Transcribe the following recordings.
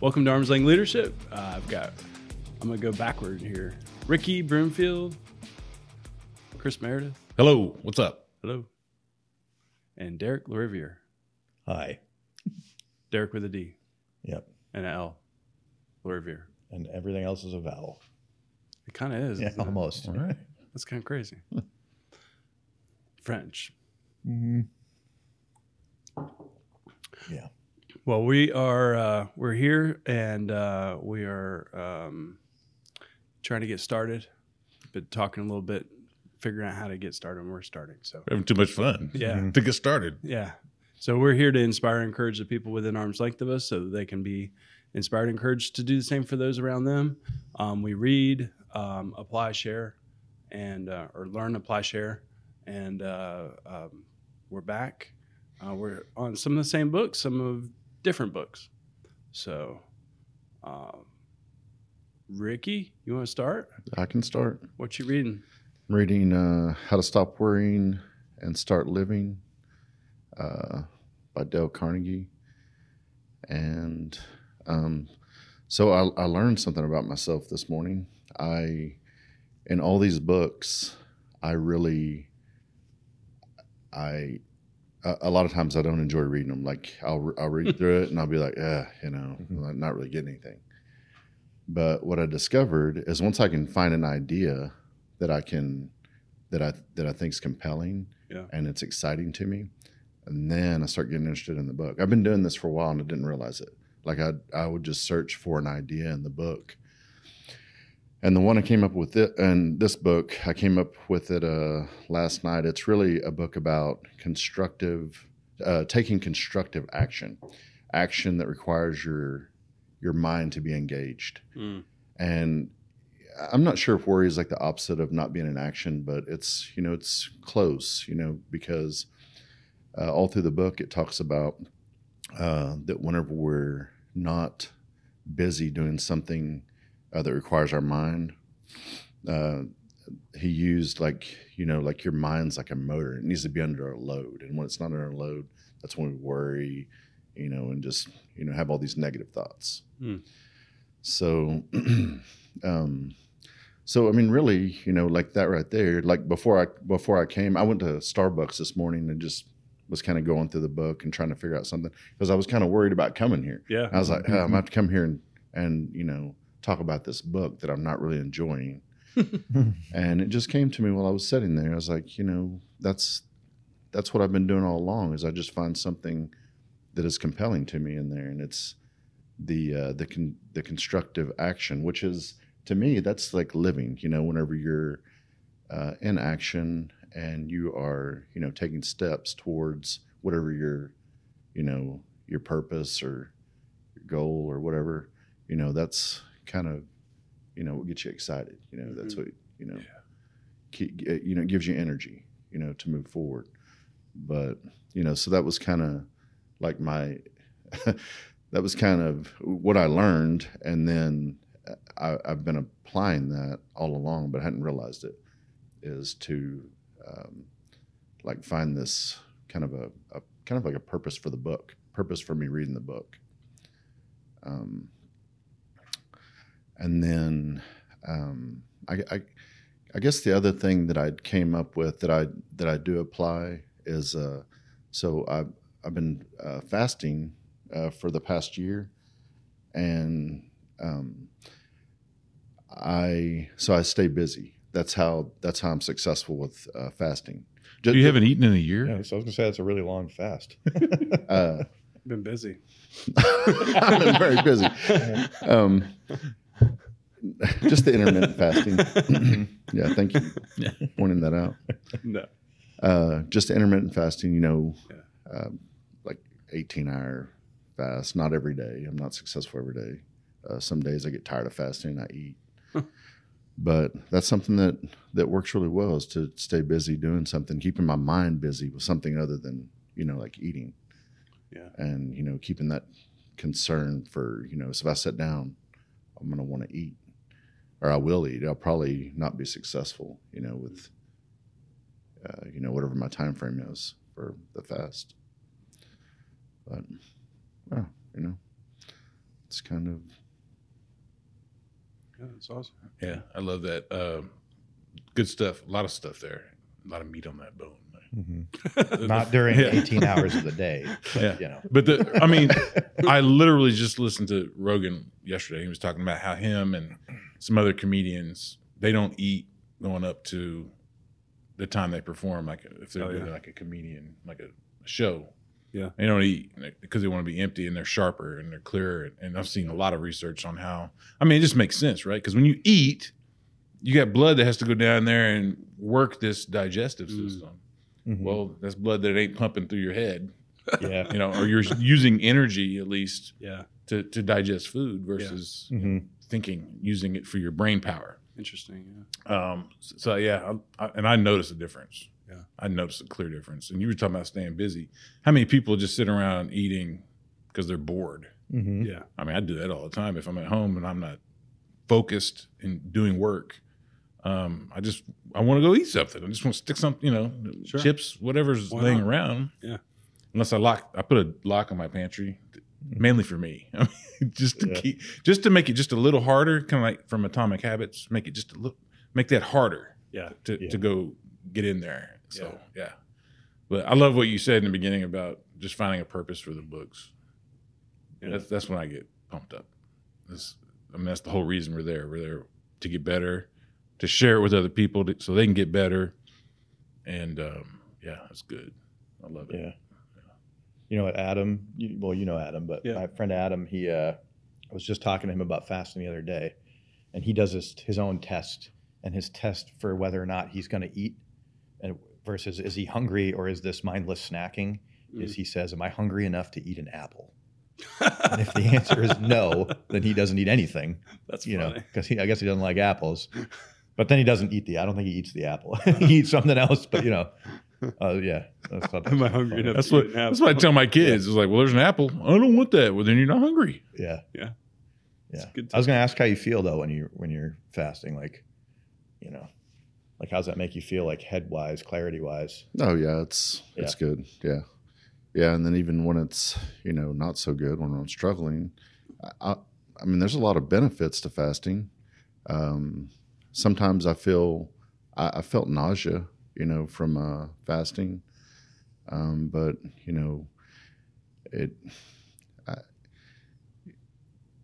Welcome to Arms Length Leadership. Uh, I've got, I'm going to go backward here. Ricky Broomfield, Chris Meredith, Hello, what's up? hello, and Derek Lariviere. Hi. Derek with a D Yep. and an L. Lariviere. And everything else is a vowel. It kind of is. Yeah, isn't it? almost. All right. That's kind of crazy. French. Mm-hmm. Yeah. Well, we are uh, we're here and uh, we are um, trying to get started. Been talking a little bit, figuring out how to get started. and We're starting, so We're having too much fun yeah, to get started. yeah. So we're here to inspire and encourage the people within arm's length of us, so that they can be inspired and encouraged to do the same for those around them. Um, we read, um, apply, share, and uh, or learn, apply, share, and uh, um, we're back. Uh, we're on some of the same books, some of different books. So, um, Ricky, you want to start? I can start. What you reading? I'm reading uh, How to Stop Worrying and Start Living uh, by Dale Carnegie. And um, so I, I learned something about myself this morning. I, in all these books, I really, I, a, a lot of times I don't enjoy reading them. Like I'll, I'll read through it and I'll be like, eh, you know, I'm not really getting anything. But what I discovered is once I can find an idea that I can that I that I think is compelling Yeah. and it's exciting to me, and then I start getting interested in the book. I've been doing this for a while and I didn't realize it. Like I I would just search for an idea in the book. And the one I came up with it and this book, I came up with it uh, last night. It's really a book about constructive, uh, taking constructive action, action that requires your your mind to be engaged. Mm. And I'm not sure if worry is like the opposite of not being in action, but it's you know it's close, you know, because uh, all through the book it talks about uh, that whenever we're not busy doing something uh, that requires our mind, uh, he used like you know like your mind's like a motor; it needs to be under a load, and when it's not under a load, that's when we worry, you know, and just you know have all these negative thoughts. Hmm. So, um, so I mean, really, you know, like that right there. Like before I before I came, I went to Starbucks this morning and just was kind of going through the book and trying to figure out something because I was kind of worried about coming here. Yeah. I was like, oh, I'm about to come here and and you know talk about this book that I'm not really enjoying. and it just came to me while I was sitting there. I was like, you know, that's that's what I've been doing all along. Is I just find something that is compelling to me in there, and it's the uh, the con- the constructive action, which is to me that's like living. You know, whenever you're uh, in action and you are you know taking steps towards whatever your you know your purpose or your goal or whatever, you know that's kind of you know what gets you excited. You know, that's Mhm. what you know. Keep, you know, it gives you energy. You know, to move forward. But you know, so that was kind of like my that was kind of what I learned, and then I, I've been applying that all along, but I hadn't realized it. Is to um, like find this kind of a, a kind of like a purpose for the book, purpose for me reading the book. Um, and then um, I, I, I guess the other thing that I came up with that I that I do apply is uh, so I've I've been uh, fasting uh, for the past year, and um, I so I stay busy. That's how that's how I'm successful with uh, fasting. You haven't eaten in a year? Yeah, so I was gonna say that's a really long fast. Uh, Been busy. I've been very busy. Um, just the intermittent fasting. yeah, thank you Yeah. pointing that out. no. Uh, just intermittent fasting, you know, Yeah. um, like 18 hour fast, not every day. I'm not successful every day. Uh, some days I get tired of fasting and I eat. but that's something that, that works really well is to stay busy doing something, keeping my mind busy with something other than, you know, like eating. Yeah. And, you know, keeping that concern for, you know, so if I sit down, I'm going to want to eat or I will eat. I'll probably not be successful, you know, with, uh, you know, whatever my time frame is for the fast. But, well, you know, it's kind of Yeah, that's awesome. Yeah, I love that. Uh, good stuff. A lot of stuff there. A lot of meat on that bone. Mhm. Not during Yeah. 18 hours of the day. But, Yeah. You know. But the, I mean, I literally just listened to Rogan yesterday. He was talking about how him and some other comedians they don't eat going up to the time they perform. Like if they're Oh, doing yeah. like a comedian, like a show. Yeah. they don't eat because they want to be empty and they're sharper and they're clearer. And I've seen a lot of research on how. I mean, it just makes sense, right? Because when you eat, you got blood that has to go down there and work this digestive Mm. Mhm. Well, that's blood that ain't pumping through your head, yeah. you know, or you're using energy at least Yeah, to, to digest food versus hmm thinking, using it for your brain power. interesting. Yeah. Um, so yeah, I, I, and I noticed a difference. Yeah. I noticed a clear difference. And you were talking about staying busy. How many people just sit around eating because they're bored? hmm Yeah, I mean, I do that all the time. If I'm at home and I'm not focused in doing work, um, I just I want to go eat something. I just want to stick something, you know, Sure. chips, whatever's Why laying not? around. Yeah. Unless I lock, I put a lock on my pantry, mainly for me, I mean, just to Yeah. keep, just to make it just a little harder, kind of like from Atomic Habits, make it just a little, make that harder yeah, to, Yeah. to go get in there. So yeah. But I love what you said in the beginning about just finding a purpose for the books. Yeah. That's that's when I get pumped up. That's, I mean, that's the whole reason we're there. We're there to get better, to share it with other people, to, so they can get better. And um, yeah, it's good. I love it. Yeah. You know what, Adam? You, well, you know Adam, but Yeah. my friend Adam, he, uh, I was just talking to him about fasting the other day, and he does his his own test, and his test for whether or not he's going to eat, and versus is he hungry or is this mindless snacking? Is he says, "Am I hungry enough to eat an apple?" And if the answer is no, then he doesn't eat anything. That's you know, funny. because I guess he doesn't like apples. But then he doesn't eat the. I don't think he eats the apple. he eats something else. But you know, uh, yeah. That's not- Am I hungry enough? That's to what eat an apple? that's what I tell my kids. It's like, well, there's an apple. I don't want that. Well, then you're not hungry. Yeah. Yeah. Yeah. Good I was gonna ask how you feel though when you when you're fasting, like, you know, like how's that make you feel, like head wise, clarity wise? Oh yeah, it's it's good. Yeah, yeah. And then even when it's you know not so good, when I'm struggling, I, I, I mean, there's a lot of benefits to fasting. Um, sometimes I feel I, I felt nausea, you know, from uh, fasting, um, but you know, it. I,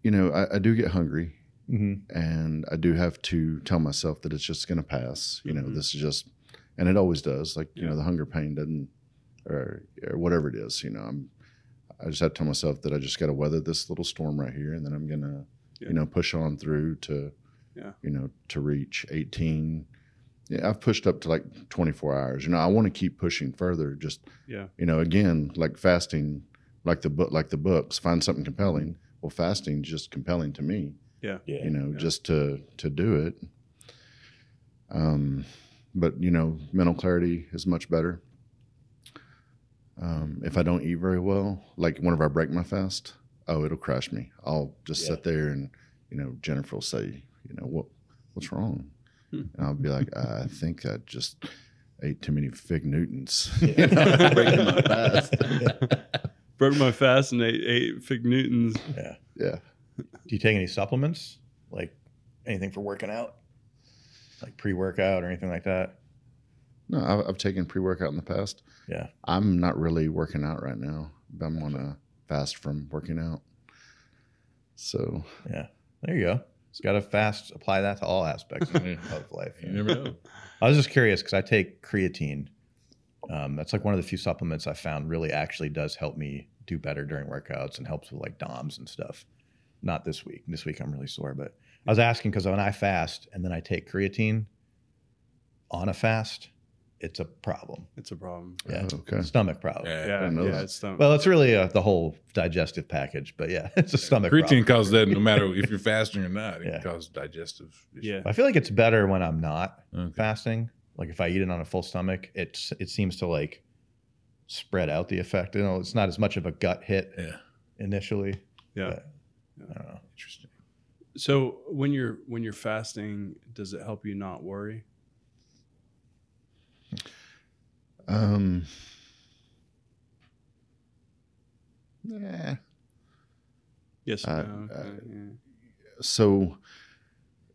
you know, I, I do get hungry, Mm-hmm. and I do have to tell myself that it's just going to pass. You know, Mhm. this is just, and it always does. Like you Yeah. know, the hunger pain doesn't, or, or whatever it is. You know, I'm, I just have to tell myself that I just got to weather this little storm right here, and then I'm gonna, Yeah. you know, push on through to, Yeah. you know, to reach 18. Yeah, I've pushed up to like 24 hours. You know, I want to keep pushing further. Just, Yeah. you know, again, like fasting, like the book, like the books, find something compelling. Well, fasting just compelling to me Yeah. Yeah. you know, Yeah. just to to do it. Um, but you know, mental clarity is much better. Um, if I don't eat very well, like whenever I break my fast, oh, it'll crash me. I'll just Yeah. sit there and you know, Jennifer will say, you know, what what's wrong? Hmm. And I'll be like, I think I just ate too many fig Newtons. Yeah. you know, breaking my fast. Broke my fast and ate, ate fig Newtons. yeah. yeah. Do you take any supplements, like anything for working out, like pre workout or anything like that? No, I've, I've taken pre workout in the past. Yeah. I'm not really working out right now. But I'm on a fast from working out. So Yeah. There you go. It's got to fast. Apply that to all aspects of of life. You never know. I was just curious because I take creatine. Um, that's like one of the few supplements I found really actually does help me do better during workouts and helps with like DOMs and stuff. Not this week. This week I'm really sore, but I was asking because when I fast and then I take creatine on a fast, it's a problem. It's a problem. Yeah, Oh, okay. stomach problem. Yeah. Yeah, yeah, it's not, Well, it's really uh, the whole digestive package, but yeah, it's a stomach Creatine problem. causes that no matter if you're fasting or not. It Yeah. can cause digestive issues. yeah, I feel like it's better when I'm not Okay. fasting. Like if I eat it on a full stomach, it's it seems to like spread out the effect. You know, it's not as much of a gut hit Yeah. initially. yeah. but I don't know. Interesting. So when you're when you're fasting, does it help you not worry? Yeah. Yes. Uh, no, uh, yeah. so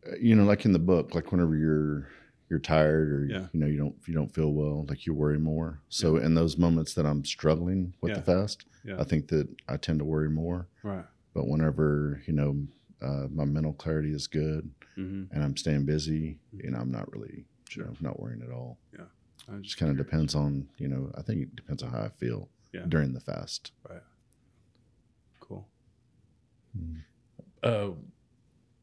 uh, you know like in the book like whenever you're you're tired or Yeah. you know you don't you don't feel well like you worry more so in those moments that i'm struggling with the fast Yeah. i think that i tend to worry more Right. but whenever you know uh, my mental clarity is good hmm and i'm staying busy you know i'm not really you know, not worrying at all I it just kind of depends on you know i think it depends on how i feel Yeah. during the fast Right. Cool. Uh,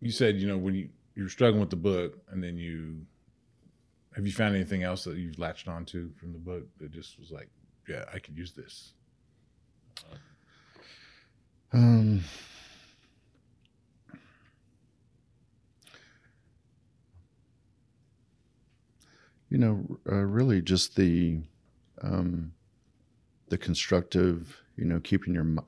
you said you know when you you're struggling with the book, and then you have you found anything else that you've latched onto from the book that just was like, yeah, I could use this. Um, you know, uh, really just the um, the constructive, you know, keeping your, mi-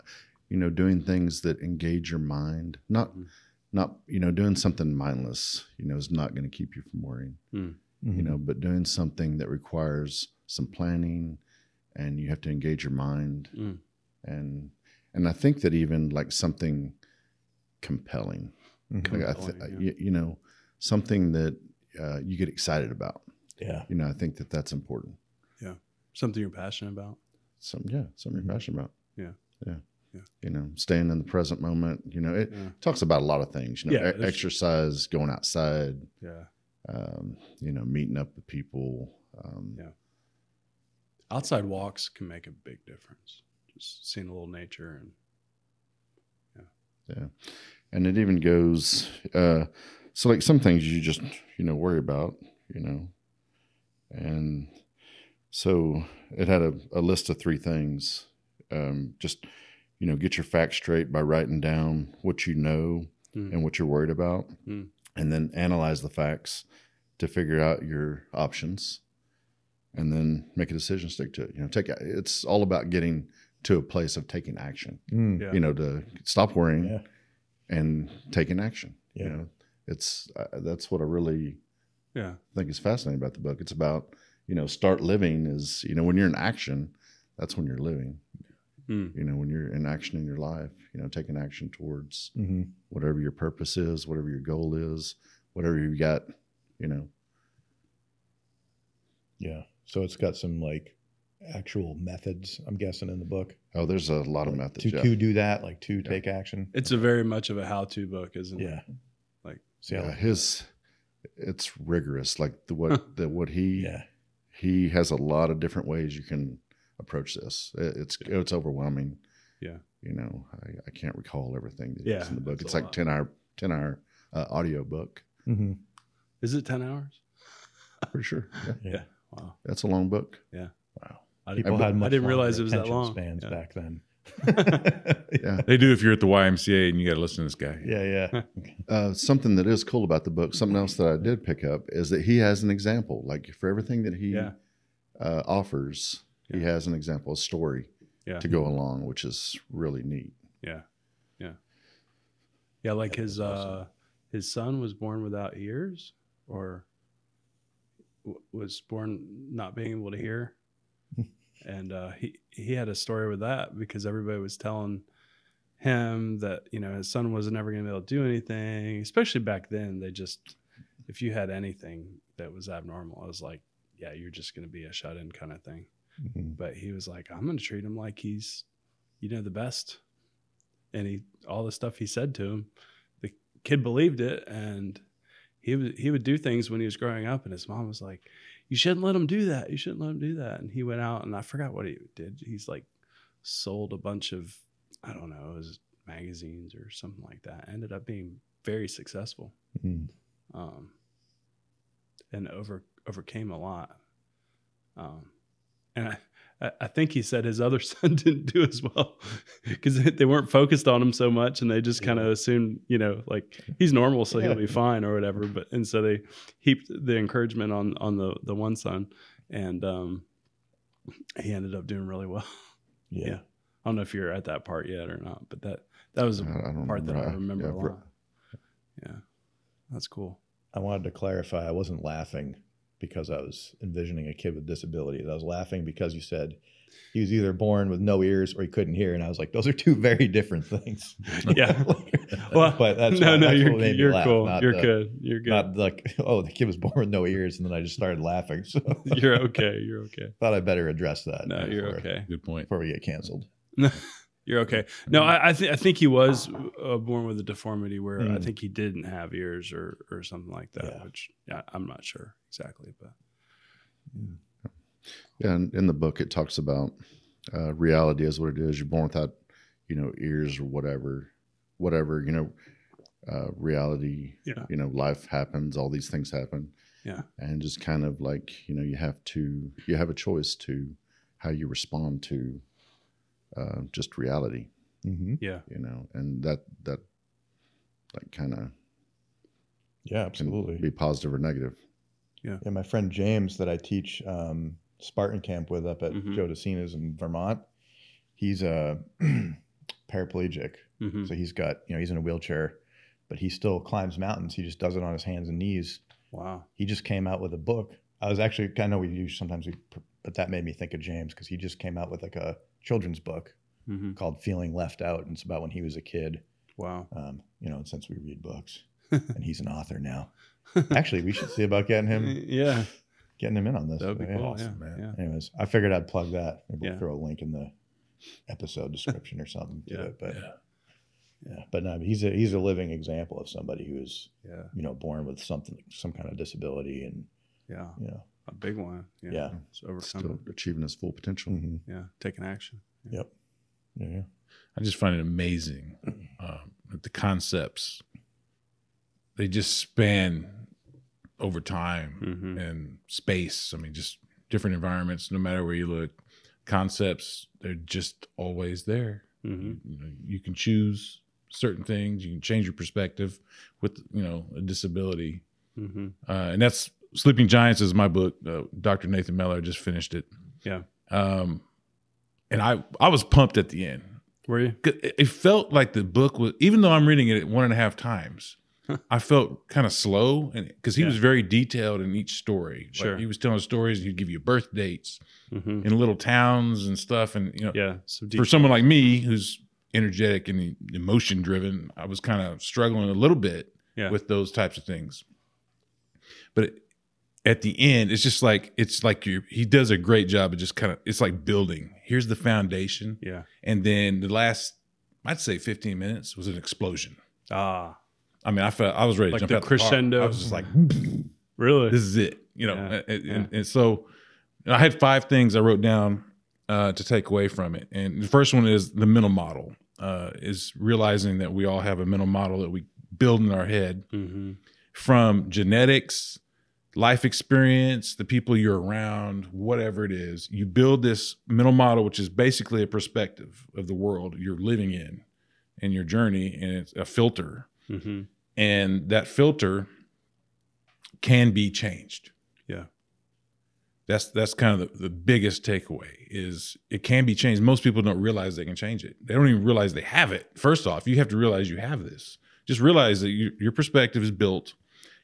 you know, doing things that engage your mind. Not, Mhm. not you know, doing something mindless. You know, is not going to keep you from worrying. Mm-hmm. You know, but doing something that requires some planning, and you have to engage your mind Mm. and and I think that even like something compelling, Mhm. like I th- Compelling, you, you know, something that uh, you get excited about. Yeah. You know, I think that that's important. Yeah, something you're passionate about. Some yeah, something you're passionate about. Yeah. yeah, Yeah. You know, staying in the present moment. You know, it Yeah. talks about a lot of things. You know, Yeah, e- exercise, going outside. Yeah. Um, you know, meeting up with people. Um, Yeah. Outside walks can make a big difference. Just seeing a little nature and Yeah. And it even goes, uh, so like some things you just, you know, worry about, you know, and so it had a, a list of three things. Um, just, you know, get your facts straight by writing down what you know Mm. and what you're worried about, Mm. and then analyze the facts to figure out your options and then make a decision, stick to it. You know, take, it. it's all about getting to a place of taking action, Mm. Yeah. you know, to stop worrying Yeah. and taking action. Yeah. You know, it's uh, that's what I really yeah. I think is fascinating about the book. It's about you know start living is you know when you're in action, that's when you're living. Mm. You know when you're in action in your life, you know taking action towards hmm whatever your purpose is, whatever your goal is, whatever you've got. You know, Yeah. So it's got some like actual methods, I'm guessing, in the book. oh, there's a lot of methods. to, yeah. to do that, like to take action. It's a very much of a how-to book, isn't it? Yeah. Like- see how Yeah, his it's rigorous. Like the what the what he yeah. he has a lot of different ways you can approach this. It- It's it's overwhelming. Yeah. You know, I, I can't recall everything that's Yeah, in the book. it's It's like lot. ten hour ten hour uh, audio book hmm Is it 10 hours? for sure. Yeah. Yeah. Wow. That's a long book. Yeah. Wow. I People didn't, had much I didn't longer realize it was that attention long. spans yeah. back then. Yeah. They do if you're at the YMCA and you got to listen to this guy. yeah, yeah. Uh, something that is cool about the book, something else that I did pick up is that he has an example. Like for everything that he Yeah. uh, offers, he has an example, a story Yeah. to go along, which is really neat. Yeah. Yeah. Yeah. Like his, uh, his son was born without ears or w- was born not being able to hear. And, uh, he, he had a story with that because everybody was telling him that, you know, his son wasn't ever going to be able to do anything, especially back then. They just, if you had anything that was abnormal, I was like, yeah, you're just going to be a shut in kind of thing. Mhm. but he was like i'm going to treat him like he's you know the best and he all the stuff he said to him the kid believed it and he would he would do things when he was growing up and his mom was like you shouldn't let him do that. You shouldn't let him do that. And he went out and i forgot what he did. He's like sold a bunch of i don't know was magazines or something like that. Ended up being very successful. Mhm. um, and over overcame a lot. Um, and I, I, think he said his other son didn't do as well because they weren't focused on him so much, and they just kind of assumed, you know, like he's normal, so he'll be fine or whatever. But and so they heaped the encouragement on on the the one son, and um, he ended up doing really well. Yeah. Yeah. I don't know if you're at that part yet or not, but that that was a I, I don't part that I remember. remember yeah, a lot. Yeah, that's cool. I wanted to clarify I wasn't laughing because I was envisioning a kid with disabilities. I was laughing because you said he was either born with no ears or he couldn't hear, and I was like, those are two very different things. Yeah. Well, but that's no, what- no, that's you're, what made you're laugh, cool. not You're the- good. You're good. Not like, oh, the kid was born with no ears, and then I just started laughing. So you're okay. You're okay. thought I better address that. No, you're okay. Good point. Before we get canceled. You're okay. No, I I, th- I think he was uh, born with a deformity where I Mm. think he didn't have ears or or something like that. Yeah. Which yeah, I'm not sure exactly, but Yeah, and in the book it talks about uh, reality is what it is. You're born without, you know, ears or whatever, whatever. You know, uh, reality. Yeah. You know, life happens. All these things happen. Yeah. And just kind of like you know, you have to you have a choice to how you respond to uh, just reality. Mm-hmm. yeah, You know, and that that like kind of Yeah, can absolutely. be positive or negative. Yeah, yeah. my friend James that I teach um, Spartan camp with up at Mhm. Joe De Sena's in Vermont. He's a paraplegic, hmm so he's got you know he's in a wheelchair, but he still climbs mountains. He just does it on his hands and knees. wow, He just came out with a book. I was actually I know we use sometimes we, but that made me think of James because he just came out with like a children's book hmm called Feeling Left Out, and it's about when he was a kid. wow. Um, you know, since we read books, and he's an author now. Actually, we should see about getting him yeah, getting him in on this. that would be cool. awesome, yeah, man. yeah. Anyways, I figured I'd plug that. Maybe we'll Yeah. throw a link in the episode description or something to Yeah. it. But Yeah. yeah. but no, he's a he's a living example of somebody who is Yeah, you know born with something some kind of disability and yeah, you know a big one. Yeah, Yeah. It's overcome. Still achieving his full potential. mhm. Yeah, taking action. yep yeah, yeah. I just find it amazing um, that the concepts they just span over time hmm and space. I mean, just different environments. No matter where you look, concepts they're just always there. hmm You know, you can choose certain things. You can change your perspective with you know a disability, hmm uh, and that's Sleeping Giants is my book. Uh, Dr. Nathan Mellor just finished it. Yeah. Um, and I I was pumped at the end. Were you? It felt like the book was, even though I'm reading it one and a half times, I felt kind of slow, and because he Yeah. was very detailed in each story. Like, Sure. he was telling stories, and he'd give you birth dates hmm in little towns and stuff, and you know, Yeah. So for someone like me who's energetic and emotion driven, I was kind of struggling a little bit Yeah. with those types of things. But it, at the end, it's just like it's like you. He does a great job of just kind of. It's like building. Here's the foundation, yeah. and then the last, I'd say, 15 minutes was an explosion. Ah, I mean, I felt I was ready Like to jump the out the crescendo. I was just like, really? this is it, you know. Yeah, And, yeah. and, and so I had five things I wrote down uh, to take away from it, and the first one is the mental model. Uh, is realizing that we all have a mental model that we build in our head hmm from genetics, life experience, the people you're around, whatever it is. You build this mental model, which is basically a perspective of the world you're living in and your journey, and it's a filter. hmm And that filter can be changed. Yeah. That's that's kind of the, the biggest takeaway is it can be changed. Most people don't realize they can change it. They don't even realize they have it. First off, you have to realize you have this. Just realize that you, your perspective is built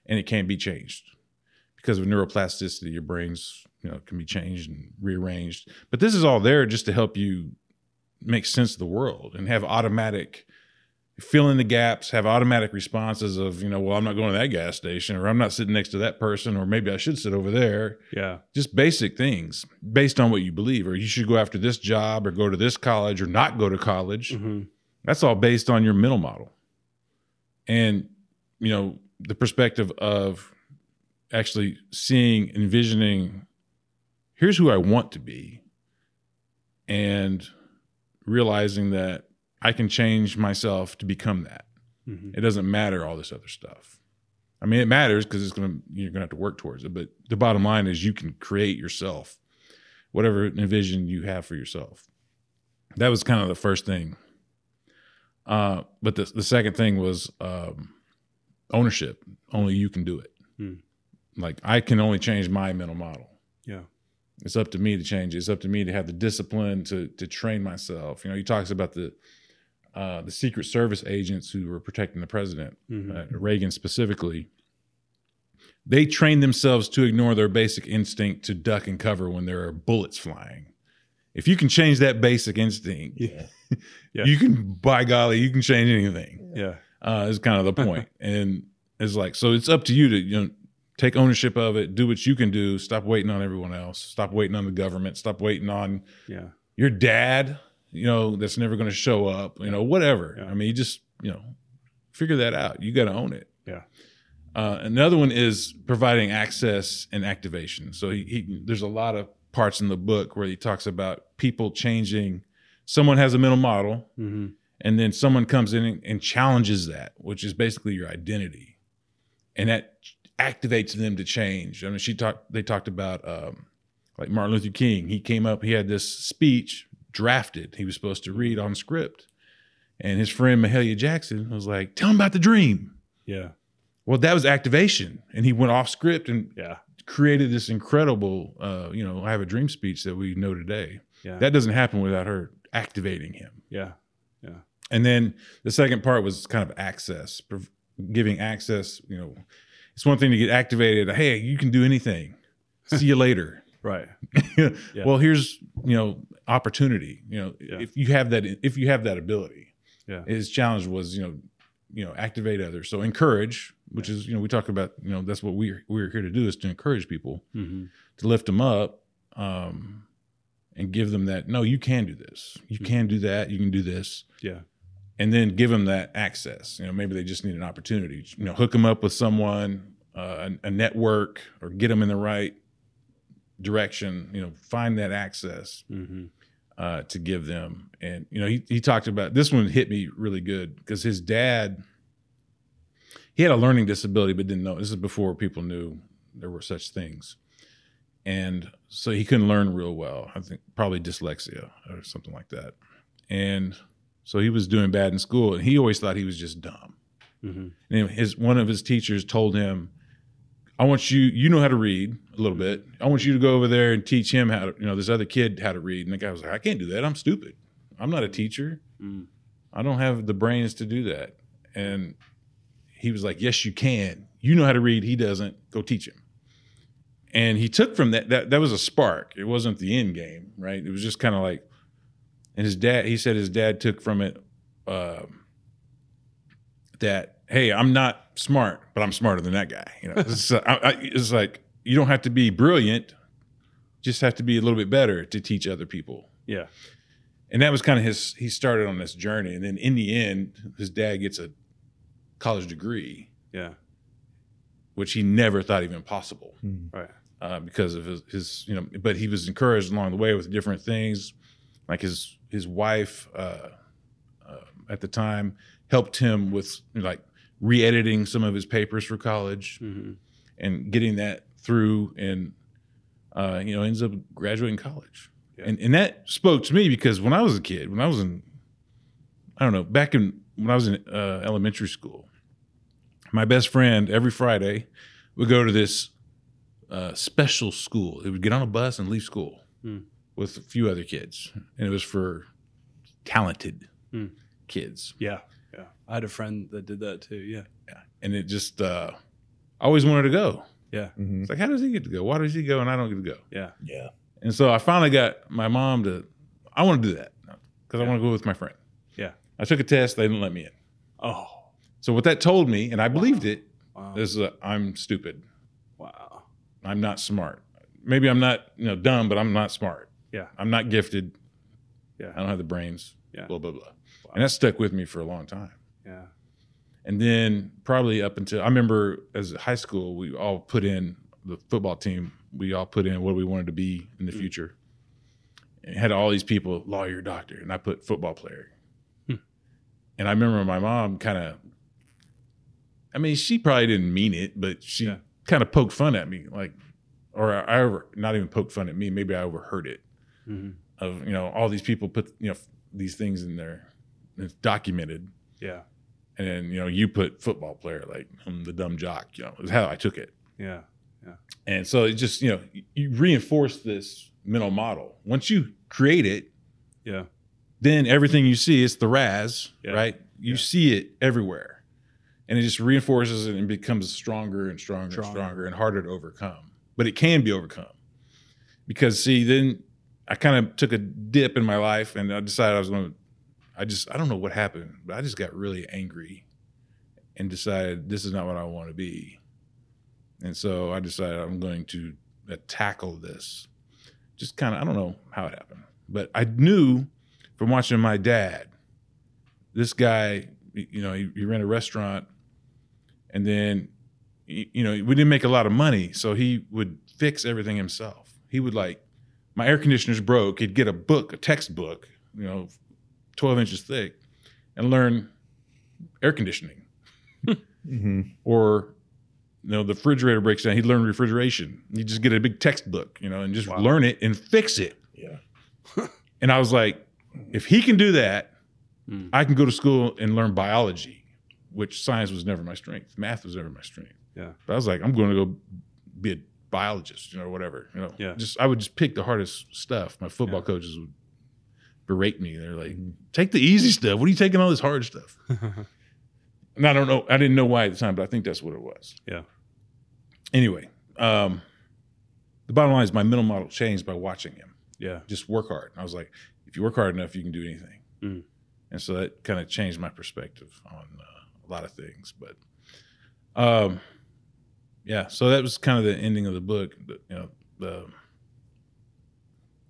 and it can be changed because of neuroplasticity. Your brains, you know, can be changed and rearranged. But this is all there just to help you make sense of the world and have automatic fill in the gaps, have automatic responses of, you know, well, I'm not going to that gas station or I'm not sitting next to that person or maybe I should sit over there. Yeah. Just basic things based on what you believe, or you should go after this job or go to this college or not go to college. hmm That's all based on your mental model. And, you know, the perspective of actually seeing, envisioning, here's who I want to be, and realizing that I can change myself to become that. hmm It doesn't matter all this other stuff. I mean, it matters because it's gonna you're gonna have to work towards it. But the bottom line is you can create yourself, whatever vision you have for yourself. That was kind of the first thing. Uh, but the the second thing was um, ownership. Only you can do it. Hmm. Like I can only change my mental model. Yeah. It's up to me to change it. It's up to me to have the discipline to to train myself. You know, he talks about the uh, the Secret Service agents who were protecting the president, hmm uh, Reagan specifically. they train themselves to ignore their basic instinct to duck and cover when there are bullets flying. If you can change that basic instinct, Yeah. Yeah. you can, by golly, you can change anything. Yeah. Uh, is kind of the point. and it's like, so it's up to you to, you know, take ownership of it, do what you can do, stop waiting on everyone else, stop waiting on the government, stop waiting on Yeah. your dad, you know, that's never going to show up, you know, whatever. Yeah. I mean, you just, you know, figure that out. You got to own it. Yeah. Uh, another one is providing access and activation. So he, he, there's a lot of parts in the book where he talks about people changing. Someone has a mental model, Mm-hmm. and then someone comes in and, and challenges that, which is basically your identity, and that activates them to change. I mean, she talked. They talked about um, like Martin Luther King. He came up. He had this speech drafted. He was supposed to read on script, and his friend Mahalia Jackson was like, "Tell him about the dream." Yeah. Well, that was activation, and he went off script and Yeah. created this incredible, uh, you know, I have a dream speech that we know today. Yeah. That doesn't happen without her activating him. yeah. Yeah. And then the second part was kind of access, giving access. You know, it's one thing to get activated. Hey, you can do anything. See you later. Right. Well, here's you know opportunity. You know, Yeah. if you have that, if you have that ability, Yeah. his challenge was you know, you know, activate others. So encourage, which is you know we talk about. You know, that's what we we're here to do is to encourage people Mm-hmm. to lift them up. Um, and give them that no you can do this you can do that you can do this Yeah. And then give them that access. You know, maybe they just need an opportunity. You know, hook them up with someone, uh, a, a network, or get them in the right direction. You know, find that access Mm-hmm. uh, to give them. And you know, he he talked about this one hit me really good because his dad, he had a learning disability, but didn't know. This is before people knew there were such things. And so he couldn't learn real well. I think probably dyslexia or something like that. And so he was doing bad in school, and he always thought he was just dumb. Mm-hmm. And his one of his teachers told him, "I want you. You know how to read a little bit. I want you to go over there and teach him how to. You know, this other kid how to read." And the guy was like, "I can't do that. I'm stupid. I'm not a teacher. Mm. I don't have the brains to do that." And he was like, "Yes, you can. You know how to read. He doesn't. Go teach him." And he took from that that that was a spark. It wasn't the end game, right? It was just kind of like, and his dad. He said his dad took from it. Um, that hey, I'm not smart, but I'm smarter than that guy. You know, it's, uh, I, I, it's like you don't have to be brilliant, just have to be a little bit better to teach other people. Yeah. And that was kind of his. He started on this journey, and then in the end, his dad gets a college degree, Yeah. which he never thought even possible Right. uh, because of his, his, you know. But he was encouraged along the way with different things, like his his wife uh, uh, at the time helped him with like re-editing some of his papers for college Mm-hmm. and getting that through, and uh, you know ends up graduating college. Yeah. And and that spoke to me because when I was a kid, when I was in, I don't know, back in when I was in uh, elementary school, my best friend every Friday would go to this uh, special school. It would get on a bus and leave school Hmm. With a few other kids, and it was for talented Hmm. kids. Yeah. Yeah. I had a friend that did that too. Yeah. yeah. And it just, uh, I always wanted to go. Yeah. Mhm. It's like, how does he get to go? Why does he go and I don't get to go? Yeah. Yeah. And so I finally got my mom to, I want to do that because I want to go with my friend. Yeah. I took a test, they didn't let me in. Oh. So what that told me, and I believed it, Wow. is that I'm stupid. wow. I'm not smart. Maybe I'm not, you know, dumb, but I'm not smart. Yeah. I'm not gifted. Yeah. I don't have the brains. Yeah. Blah blah blah. And that stuck with me for a long time. Yeah. And then probably up until I remember as high school, we all put in the football team. We all put in what we wanted to be in the Mm. future. And had all these people, lawyer, doctor, and I put football player. Hmm. And I remember my mom kind of, I mean, she probably didn't mean it, but she Yeah. kind of poked fun at me, like, or I over, not even poked fun at me. Maybe I overheard it Mm-hmm. of you know all these people put you know these things in there, it's documented Yeah. and then you know you put football player like I'm the dumb jock you know is how i took it Yeah. Yeah. And so it just you know you- reinforce this mental model once you create it Yeah. then everything you see is the raz Yeah. right you Yeah. see it everywhere and it just reinforces it and becomes stronger and stronger, and Stronger. stronger and harder to overcome. But it can be overcome because see, then I kind of took a dip in my life, and I decided I was going to. I just I don't know what happened, but I just got really angry and decided this is not what I want to be. And so I decided I'm going to uh, tackle this. Just kind of I don't know how it happened, but I knew from watching my dad. This guy, you know, he, he ran a restaurant, and then, you know, we didn't make a lot of money, so he would fix everything himself. He would like, my air conditioner's broke. He'd get a book, a textbook, you know, 12 inches thick, and learn air conditioning. hmm Or, you know, the refrigerator breaks down. He'd learn refrigeration. He'd just get a big textbook, you know, and just Wow. learn it and fix it. Yeah. And I was like, if he can do that, Hmm. I can go to school and learn biology, which science was never my strength. Math was never my strength. Yeah. But I was like, I'm going to go be a biologist, you know, whatever. You know, Yeah. Just I would just pick the hardest stuff. My football Yeah. coaches would berate me. They're like, take the easy stuff. What are you taking all this hard stuff? And I don't know. I didn't know why at the time, but I think that's what it was. Yeah. Anyway, um, the bottom line is my mental model changed by watching him yeah. just work hard. And I was like, if you work hard enough, you can do anything. Mm. And so that kind of changed my perspective on uh, a lot of things. But um, yeah, so that was kind of the ending of the book. The- You know, the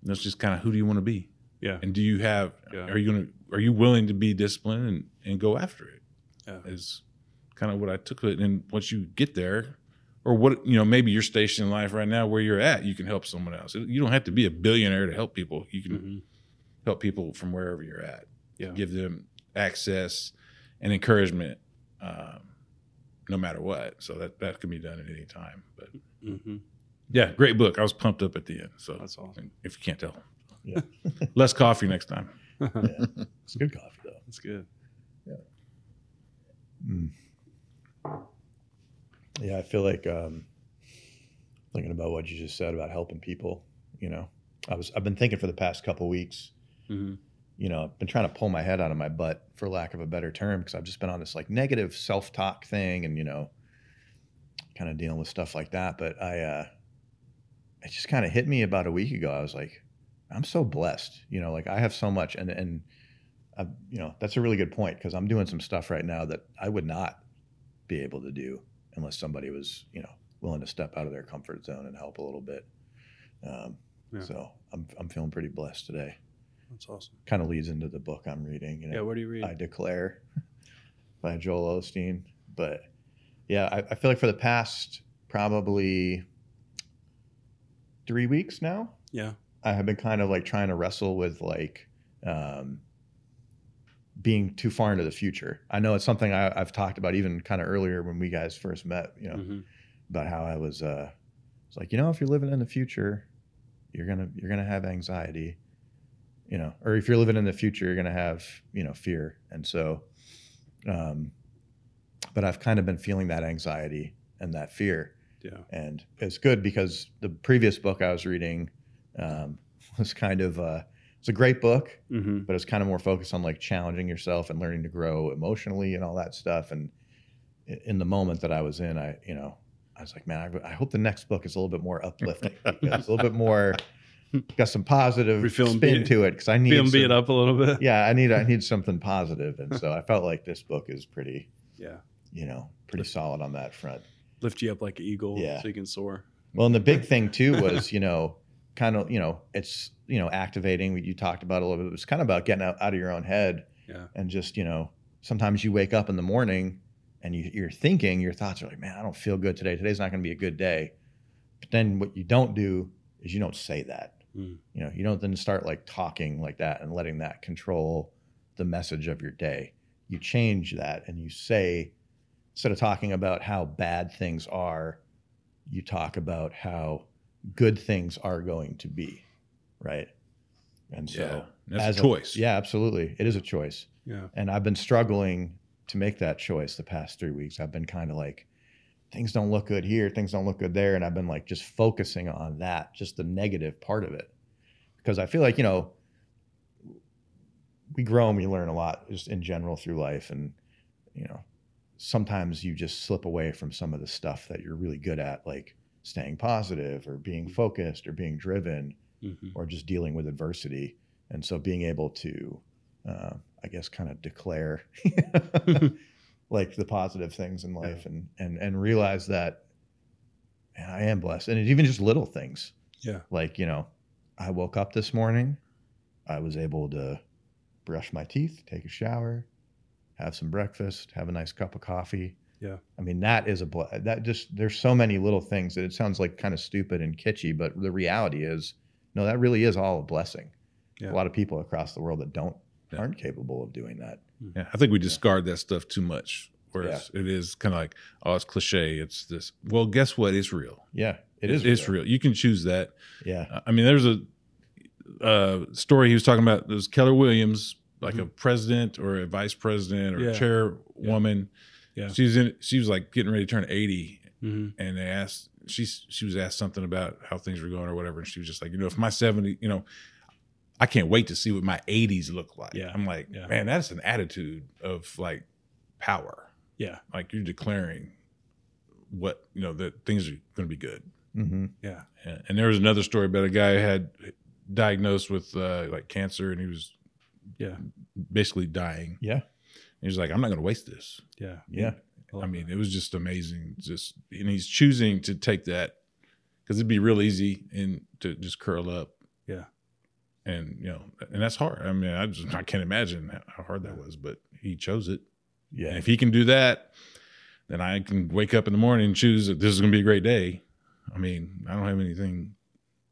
that's just kind of who do you want to be, Yeah. and do you have? Yeah. Are you gonna? Are you willing to be disciplined and and go after it? Yeah. Is kind of what I took it. And once you get there, or what you know, maybe your station in life right now where you're at, you can help someone else. You don't have to be a billionaire to help people. You can Mhm. help people from wherever you're at. Yeah. Give them access and encouragement, um, no matter what. So that that can be done at any time. But hmm yeah, great book. I was pumped up at the end. So That's awesome. if you can't tell, Yeah. less coffee next time. It's good coffee though. It's good. Mm. Yeah, I feel like um, thinking about what you just said about helping people. You know, I was I've been thinking for the past couple weeks. hmm You know, I've been trying to pull my head out of my butt, for lack of a better term, because I've just been on this like negative self talk thing, and you know, kind of dealing with stuff like that. But I, uh, it just kind of hit me about a week ago. I was like, I'm so blessed. You know, like I have so much, and and I, you know, that's a really good point because I'm doing some stuff right now that I would not be able to do unless somebody was, you know, willing to step out of their comfort zone and help a little bit. Um, Yeah. So I'm I'm feeling pretty blessed today. That's awesome. Kind of leads into the book I'm reading. You know, Yeah. What do you read? I Declare by Joel Osteen. But yeah, I, I feel like for the past probably three weeks now, yeah. I have been kind of like trying to wrestle with like um, being too far into the future. I know it's something I, I've talked about even kind of earlier when we guys first met, you know, hmm about how I was, uh, it's like, you know, if you're living in the future, you're going to, you're going to have anxiety, you know, or if you're living in the future, you're going to have, you know, fear. And so, um, but I've kind of been feeling that anxiety and that fear Yeah. and it's good because the previous book I was reading um, was kind of uh, it's a great book, hmm but it's kind of more focused on like challenging yourself and learning to grow emotionally and all that stuff. And in the moment that I was in, I you know I was like, man, I, I hope the next book is a little bit more uplifting, it's a little bit more got some positive spin beat- to it because I need Feeling beat some- up a little bit. Yeah, I need I need something positive, and so I felt like this book is pretty Yeah. you know pretty solid on that front. Lift you up like an eagle Yeah. so you can soar. Well, and the big thing too was, you know, kind of, you know, it's, you know, activating. What you talked about a little bit. It was kind of about getting out, out of your own head Yeah. and just, you know, sometimes you wake up in the morning and you, you're thinking, your thoughts are like, man, I don't feel good today. Today's not going to be a good day. But then what you don't do is you don't say that. Mm. You know, you don't then start like talking like that and letting that control the message of your day. You change that and you say, instead of talking about how bad things are, you talk about how good things are going to be. Right. And so, yeah, that's as a choice. yeah, absolutely. It is a choice. Yeah. And I've been struggling to make that choice the past three weeks. I've been kind of like, things don't look good here, things don't look good there. And I've been like just focusing on that, just the negative part of it. Because I feel like, you know, we grow and we learn a lot just in general through life. And, you know, sometimes you just slip away from some of the stuff that you're really good at, like staying positive or being focused or being driven Mhm. or just dealing with adversity. And so being able to, uh, I guess, kind of declare like the positive things in life and, and, and realize that man, I am blessed. And it's even just little things. Yeah. Like, you know, I woke up this morning, I was able to brush my teeth, take a shower, have some breakfast, have a nice cup of coffee. Yeah. I mean, that is a ble- that just there's so many little things that it sounds like kind of stupid and kitschy, but the reality is, no, that really is all a blessing. Yeah. A lot of people across the world that don't Yeah. aren't capable of doing that. Yeah, I think we discard that stuff too much. Whereas it is kind of like, oh, it's cliche. It's this. Well, guess what? It's real. Yeah, it is. It's real. You can choose that. Yeah, I mean, there's a uh, story he was talking about. There's Keller Williams, like a president or a vice president or Yeah. chairwoman. Yeah. She was in. She was like getting ready to turn 80, Mhm. and they asked. She she was asked something about how things were going or whatever, and she was just like, you know, if my 70, you know. I can't wait to see what my 80s look like. Yeah. I'm like, Yeah. man, that's an attitude of like power Yeah. like you're declaring what you know that things are going to be good hmm Yeah. and, and there was another story about a guy who had diagnosed with uh, like cancer and he was Yeah. basically dying yeah, he was like i'm not going to waste this Yeah. yeah, i mean it was just amazing just and he's choosing to take that because it'd be real easy and to just curl up. And you know and that's hard i mean i just i can't imagine how- how hard that was but he chose it And yeah, if he can do that, then I can wake up in the morning and choose that this is going to be a great day. I mean, I don't have anything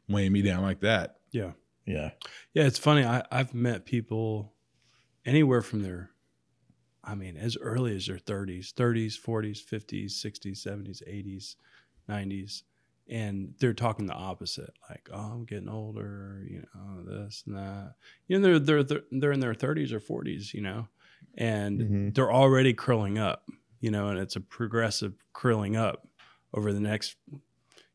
weighing me down like that. Yeah. yeah, Yeah, it's funny. I, I've met people anywhere from their, I mean, as early as their 30s, 30s, 40s, 50s, 60s, 70s, 80s, 90s. And they're talking the opposite, like, "Oh, I'm getting older," you know, this and that. You know, they're they're they're in their 30s or 40s, you know, and Mhm. they're already curling up, you know, and it's a progressive curling up over the next,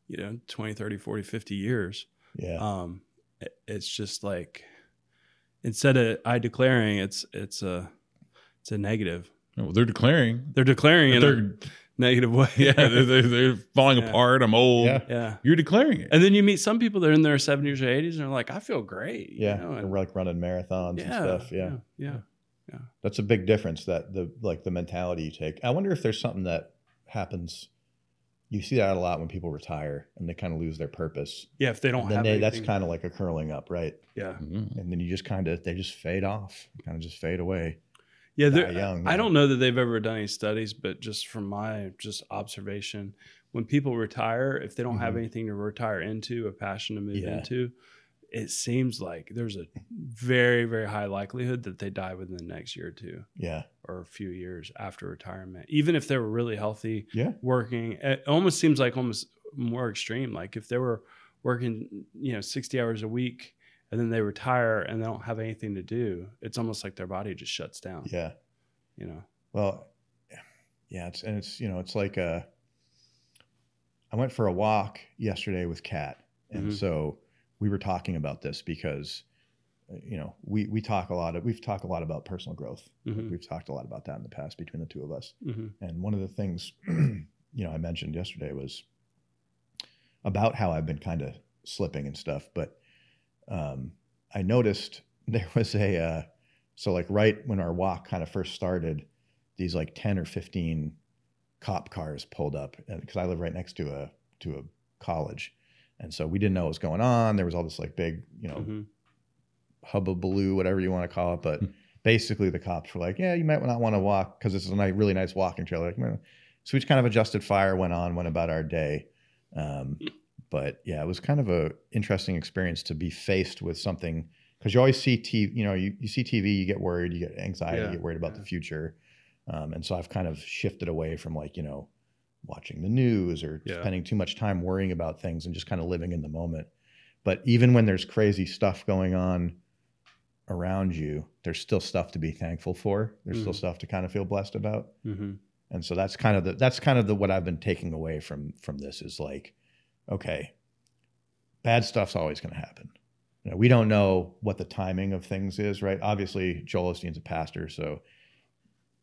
you know, 20, 30, 40, 50 years yeah, um it- it's just like instead of i declaring it's it's a it's a negative Well, they're declaring. they're declaring in a They're, negative way yeah, they're, they're, they're falling Yeah. apart. I'm old. Yeah. yeah You're declaring it. and then you meet some people that are in their 70s or 80s and they're like i feel great you yeah. know, They're and- like running marathons and stuff. Yeah. yeah Yeah. that's a big difference. That the like the mentality you take. I wonder if there's something that happens. You see that a lot when people retire and they kind of lose their purpose. yeah if they don't then have they, that's anything- kind of like a curling up, right? yeah Mhm. And then you just kind of they just fade off, kind of just fade away. Yeah they're- young, i don't know that they've ever done any studies but just from my just observation when people retire if they don't have Mhm. anything to retire into a passion to move Yeah. into it seems like there's a very very high likelihood that they die within the next year or two Yeah, or a few years after retirement even if they were really healthy yeah, working it almost seems like almost more extreme like if they were working you know 60 hours a week and then they retire and they don't have anything to do it's almost like their body just shuts down yeah. you know Well, yeah, it's and it's you know it's like a I went for a walk yesterday with Kat, and Mhm. so we were talking about this because uh, you know we we talk a lot of we've talked a lot about personal growth. Mhm. We've talked a lot about that in the past between the two of us. hmm And one of the things, you know, I mentioned yesterday was about how I've been kind of slipping and stuff. But um, I noticed there was a, uh, so like right when our walk kind of first started, these like 10 or 15 cop cars pulled up because I live right next to a, to a college. And so we didn't know what was going on. There was all this like big, you know, hmm hubbubaloo, whatever you want to call it. But Hmm. basically, the cops were like, "Yeah, you might not want to walk because this is a nice, really nice walking trail." Like, so we just kind of adjusted fire, went on, went about our day. Um, but yeah, it was kind of a interesting experience to be faced with something because you always see TV. You know, you, you see TV, you get worried, you get anxiety, Yeah, you get worried about yeah. the future. Um, and so I've kind of shifted away from like you know watching the news or Yeah. spending too much time worrying about things and just kind of living in the moment. But even when there's crazy stuff going on around you, there's still stuff to be thankful for. There's still Mhm. stuff to kind of feel blessed about. hmm And so that's kind of the that's kind of the what I've been taking away from from this is like, okay, bad stuff's always going to happen. You know, we don't know what the timing of things is, right? Obviously, Joel Osteen's a pastor, so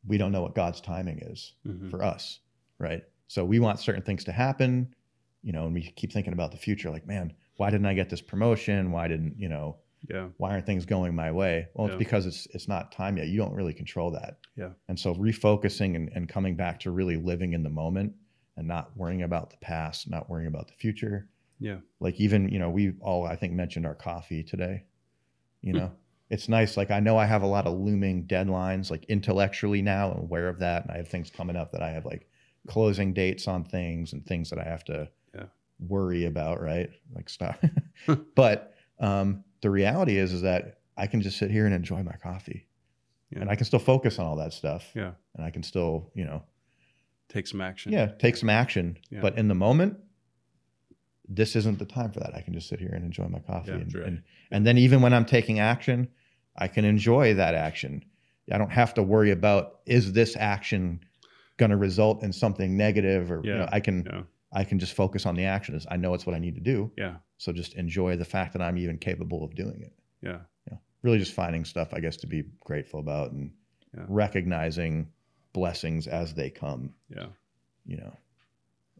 we don't know what God's timing is Mhm. for us, right? So we want certain things to happen, you know, and we keep thinking about the future, like, man, why didn't I get this promotion? Why didn't you know? Yeah. Why aren't things going my way? Well, Yeah. it's because it's it's not time yet. You don't really control that. Yeah. And so refocusing and, and coming back to really living in the moment and not worrying about the past, not worrying about the future. Yeah. Like even, you know, we all I think mentioned our coffee today. You Hmm. know, it's nice. Like I know I have a lot of looming deadlines, like intellectually now, I'm aware of that. And I have things coming up that I have like closing dates on things and things that I have to Yeah. worry about, right? Like stuff. but um, the reality is, is that I can just sit here and enjoy my coffee, Yeah. and I can still focus on all that stuff. Yeah. and I can still, you know, Take some action. yeah, take some action. Yeah. But in the moment, this isn't the time for that. I can just sit here and enjoy my coffee, Yeah, and, right. and and then even when I'm taking action, I can enjoy that action. I don't have to worry about is this action going to result in something negative, or you Yeah. know, I can Yeah. I can just focus on the action. Is I know it's what I need to do. Yeah. So just enjoy the fact that I'm even capable of doing it. Yeah. Really just finding stuff, I guess, to be grateful about and recognizing blessings as they come, Yeah. you know.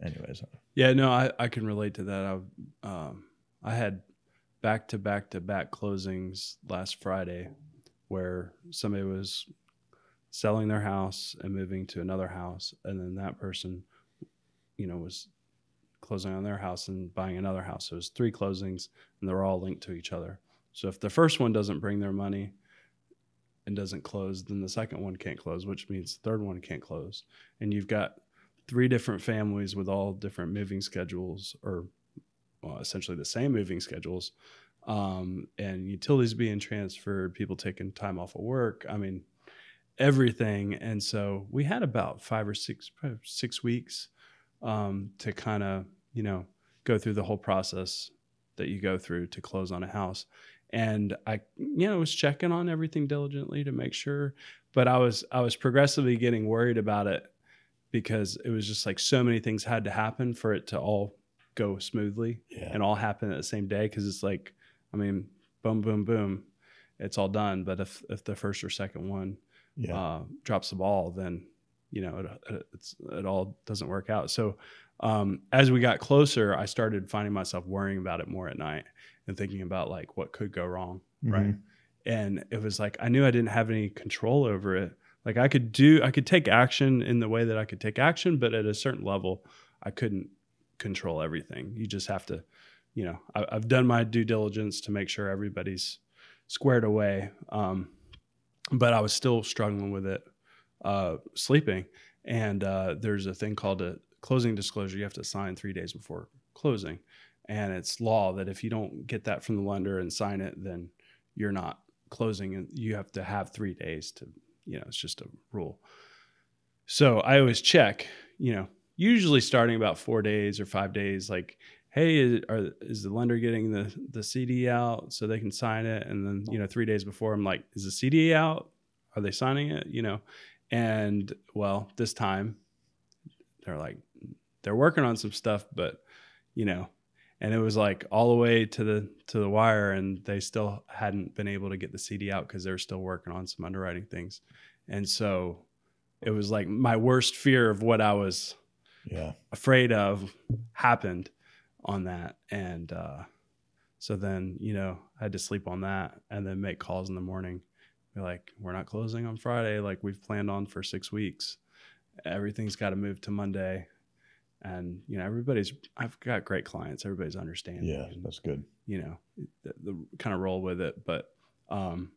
Anyways, Yeah, no, I, I can relate to that. I um, I had back to back to back closings last Friday where somebody was selling their house and moving to another house, and then that person, you know, was closing on their house and buying another house. So it was three closings, and they're all linked to each other. So if the first one doesn't bring their money and doesn't close, then the second one can't close, which means the third one can't close. And you've got three different families with all different moving schedules or well, essentially the same moving schedules um, and utilities being transferred people taking time off of work i mean everything and so we had about five or six six weeks um, to kind of you know go through the whole process that you go through to close on a house. And i you know was checking on everything diligently to make sure but i was i was progressively getting worried about it because it was just like so many things had to happen for it to all go smoothly yeah, and all happen at the same day. Because it's like i mean boom boom boom it's all done. But if if the first or second one yeah, uh, drops the ball then you know it, it's it all doesn't work out. So um, as we got closer i started finding myself worrying about it more at night and thinking about like what could go wrong right? Mhm. and it was like i knew i didn't have any control over it. Like i could do i could take action in the way that i could take action but at a certain level i couldn't control everything. You just have to you know I, i've done my due diligence to make sure everybody's squared away um, but i was still struggling with it uh, sleeping. And uh, there's a thing called a closing disclosure you have to sign three days before closing. And it's law that if you don't get that from the lender and sign it then you're not closing and you have to have three days to you know it's just a rule. So i always check you know usually starting about four days or five days like hey is, are, is the lender getting the the cd out so they can sign it? And then you know three days before i'm like is the cd out? Are they signing it? You know? And well this time they're like they're working on some stuff but you know and it was like all the way to the to the wire and they still hadn't been able to get the cd out because they were still working on some underwriting things. And so it was like my worst fear of what i was yeah, afraid of happened on that. And uh so then you know i had to sleep on that and then make calls in the morning. Be like we're not closing on friday. Like we've planned on for six weeks. Everything's got to move to monday and you know everybody's i've got great clients. Everybody's understanding yeah. and, That's good. you know the, the kind of roll with it. But um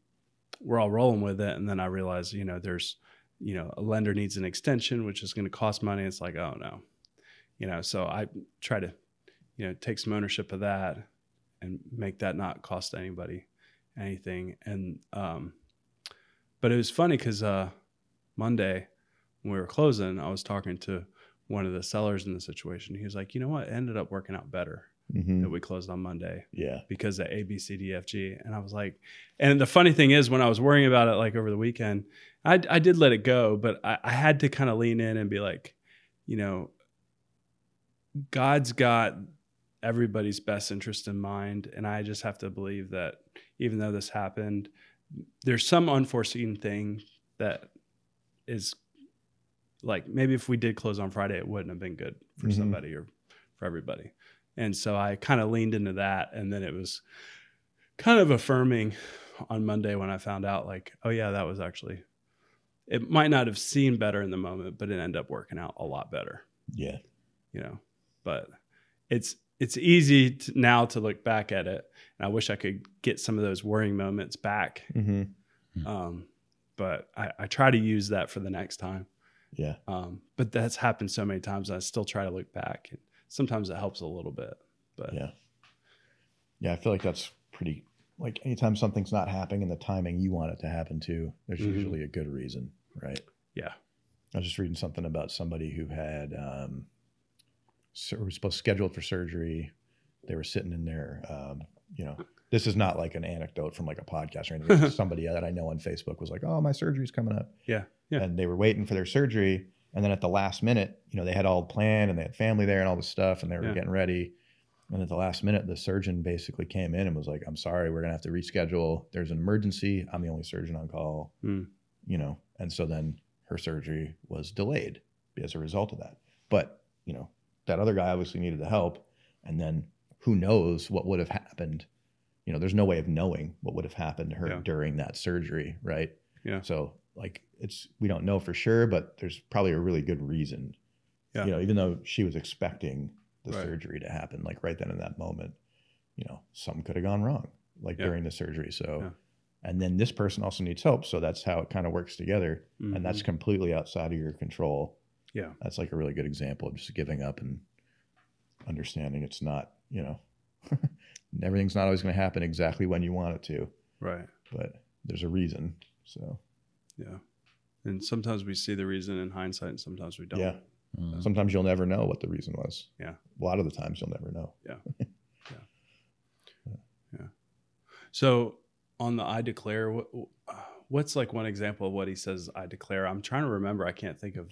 we're all rolling with it. And then i realize you know there's you know a lender needs an extension which is going to cost money. It's like oh no. You know so i try to you know take some ownership of that and make that not cost anybody anything. And um but it was funny because uh monday when we were closing i was talking to one of the sellers in the situation he was like you know what it ended up working out better hmm that we closed on monday Yeah, because of A, B, C, D, F, G. And I was like, and the funny thing is, when I was worrying about it, like over the weekend, I, I did let it go, but I, I had to kind of lean in and be like, you know, God's got everybody's best interest in mind. And I just have to believe that even though this happened, there's some unforeseen thing that is like maybe if we did close on Friday, it wouldn't have been good for Mhm. somebody or for everybody. And so I kind of leaned into that. And then it was kind of affirming on Monday when I found out, like, oh, yeah, that was actually, it might not have seemed better in the moment, but it ended up working out a lot better, Yeah. you know. But it's, it's easy to, now to look back at it. And I wish I could get some of those worrying moments back. hmm Um, but I, I try to use that for the next time. Yeah. Um, but that's happened so many times. I still try to look back. And sometimes it helps a little bit, but Yeah. Yeah. I feel like that's pretty, like anytime something's not happening in the timing you want it to happen to, there's Mhm. usually a good reason, right? yeah, I was just reading something about somebody who had, um, was supposed scheduled for surgery. They were sitting in there, um, you know, this is not like an anecdote from like a podcast or anything. Somebody that I know on Facebook was like, "Oh, my surgery's coming up," yeah, yeah. and they were waiting for their surgery. And then at the last minute, you know, they had all planned and they had family there and all this stuff, and they were Yeah. getting ready. And at the last minute, the surgeon basically came in and was like, "I'm sorry, we're gonna have to reschedule. There's an emergency. I'm the only surgeon on call." Mm. You know, and so then her surgery was delayed as a result of that. But you know, that other guy obviously needed the help, and then who knows what would have happened? You know, there's no way of knowing what would have happened to her Yeah. during that surgery, right? Yeah. So like, it's we don't know for sure, but there's probably a really good reason. Yeah. You know, even though she was expecting the Right. surgery to happen, like right then in that moment, you know, something could have gone wrong, like Yeah. during the surgery. So, Yeah. and then this person also needs help. So that's how it kind of works together. And that's Mhm. completely outside of your control. yeah, That's like a really good example of just giving up and understanding it's not, you know, everything's not always going to happen exactly when you want it to, right, but there's a reason. So, yeah. And sometimes we see the reason in hindsight, and sometimes we don't. yeah. Mhm. Sometimes you'll never know what the reason was. Yeah. A lot of the times you'll never know. Yeah. yeah. yeah. Yeah. So on the I declare, what, what's like one example of what he says? I declare. I'm trying to remember. I can't think of.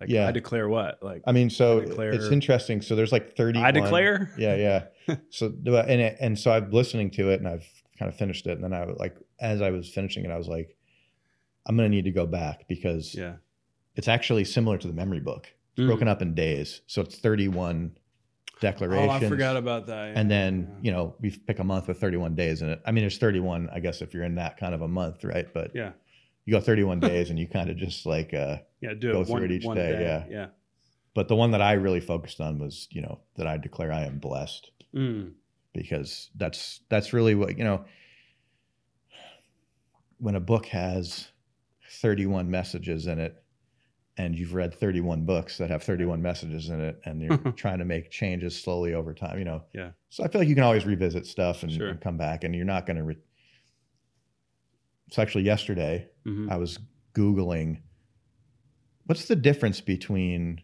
Like Yeah. I declare what? Like I mean, so I declare- it's interesting. So there's like 30. I declare. Yeah, yeah. so and it, and so I'm listening to it and I've kind of finished it and then I was like as I was finishing it I was like I'm going to need to go back because Yeah. it's actually similar to the memory book. It's Mm. broken up in days. So it's 31 declarations. Oh, I forgot about that. and then, yeah. you know, we pick a month with 31 days in it. I mean, there's 31, I guess, if you're in that kind of a month, right? But yeah, you go 31 days and you kind of just like, uh, yeah, do go it through one, it each day, day. yeah. yeah. but the one that I really focused on was, you know, that I declare I am blessed. Mm. because that's that's really what you know when a book has 31 messages in it and you've read 31 books that have 31 messages in it and you're trying to make changes slowly over time you know Yeah. so i feel like you can always revisit stuff and, Sure. and come back and you're not going to re- so actually yesterday Mhm. i was googling what's the difference between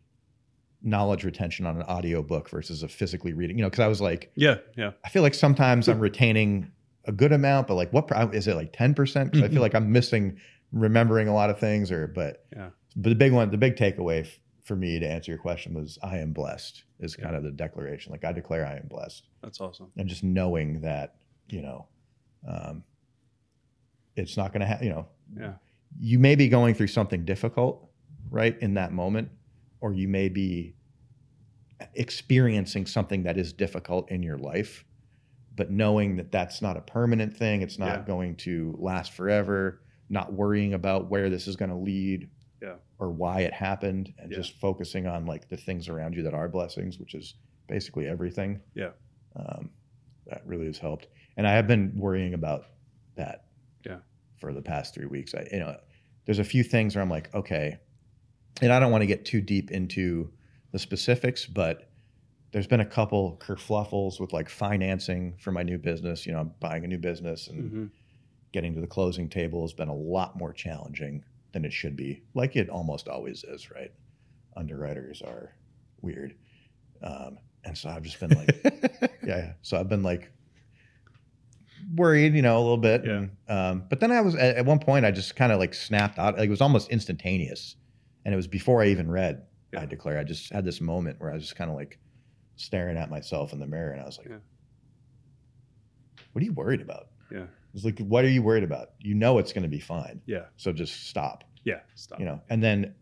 knowledge retention on an audiobook versus a physically reading you know because i was like Yeah, yeah. I feel like sometimes I'm retaining a good amount, but like what is it like 10%? Because I feel like I'm missing remembering a lot of things or, but, Yeah. but the big one, the big takeaway f- for me to answer your question was I am blessed is kind of the declaration. Like I declare I am blessed That's awesome. and just knowing that, you know, um, it's not going to happen, you know, Yeah. you may be going through something difficult right in that moment or you may be experiencing something that is difficult in your life but knowing that that's not a permanent thing it's not Yeah. going to last forever not worrying about where this is going to lead Yeah. or why it happened and Yeah. just focusing on like the things around you that are blessings which is basically everything Yeah. um, that really has helped and i have been worrying about that Yeah. for the past three weeks. I you know there's a few things where i'm like okay. And i don't want to get too deep into the specifics but there's been a couple kerfluffles with like financing for my new business. You know i'm buying a new business and hmm getting to the closing table has been a lot more challenging than it should be like it almost always is right? Underwriters are weird. Um, and so i've just been like yeah, yeah. So I've been like worried, you know, a little bit. Yeah. Um, but then I was at, at one point, I just kind of like snapped out. Like it was almost instantaneous, and it was before I even read. Yeah. I declare. I just had this moment where I was just kind of like staring at myself in the mirror, and I was like, Yeah. "What are you worried about?" Yeah. It's like, "What are you worried about? You know it's going to be fine. Yeah. So just stop." Yeah. Stop. you know and then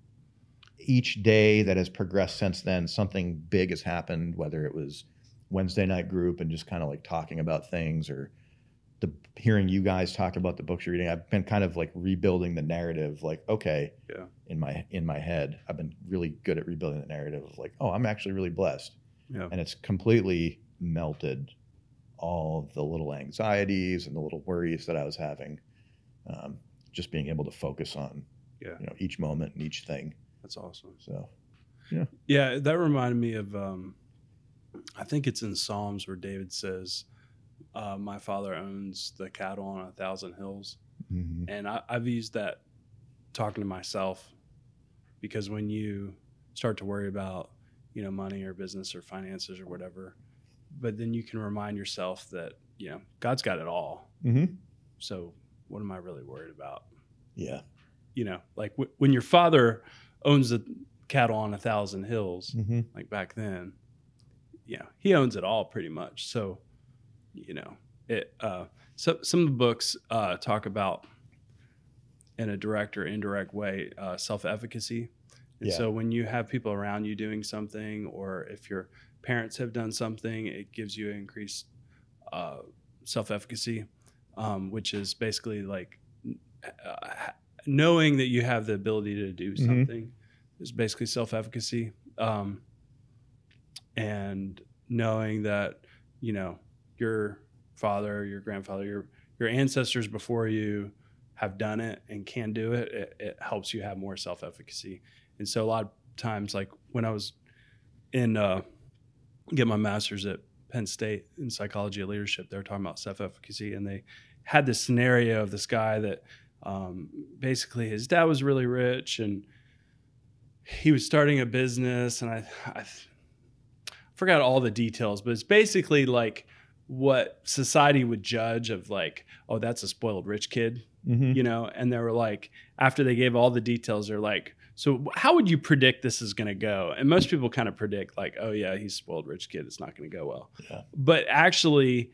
each day that has progressed since then something big has happened whether it was wednesday night group and just kind of like talking about things or the hearing you guys talk about the books you're reading i've been kind of like rebuilding the narrative like okay Yeah. in my in my head i've been really good at rebuilding the narrative of like oh i'm actually really blessed Yeah. and it's completely melted all of the little anxieties and the little worries that i was having um, just being able to focus on Yeah. you know each moment and each thing That's awesome. so yeah, Yeah, that reminded me of. Um, I think it's in Psalms where David says, uh, "My Father owns the cattle on a thousand hills," mhm. and I, I've used that talking to myself because when you start to worry about, you know, money or business or finances or whatever, but then you can remind yourself that you know God's got it all. Mhm. So what am I really worried about? yeah You know, like w- when your father owns the cattle on a thousand hills mm-hmm. like back then yeah he owns it all pretty much so you know it uh so some of the books uh talk about in a direct or indirect way uh self-efficacy and Yeah. so when you have people around you doing something or if your parents have done something it gives you increased uh self-efficacy um which is basically like uh, knowing that you have the ability to do Mhm. something is basically self-efficacy um, and knowing that you know your father your grandfather your your ancestors before you have done it and can do it it, it helps you have more self-efficacy. And so a lot of times like when i was in uh, get my master's at penn state in psychology of leadership they were talking about self-efficacy and they had this scenario of this guy that um, basically his dad was really rich and he was starting a business and I, I forgot all the details but it's basically like what society would judge of like oh that's a spoiled rich kid Mm-hmm. you know and they were like after they gave all the details they're like so how would you predict this is going to go and most people kind of predict like oh yeah he's a spoiled rich kid it's not going to go well Yeah. but actually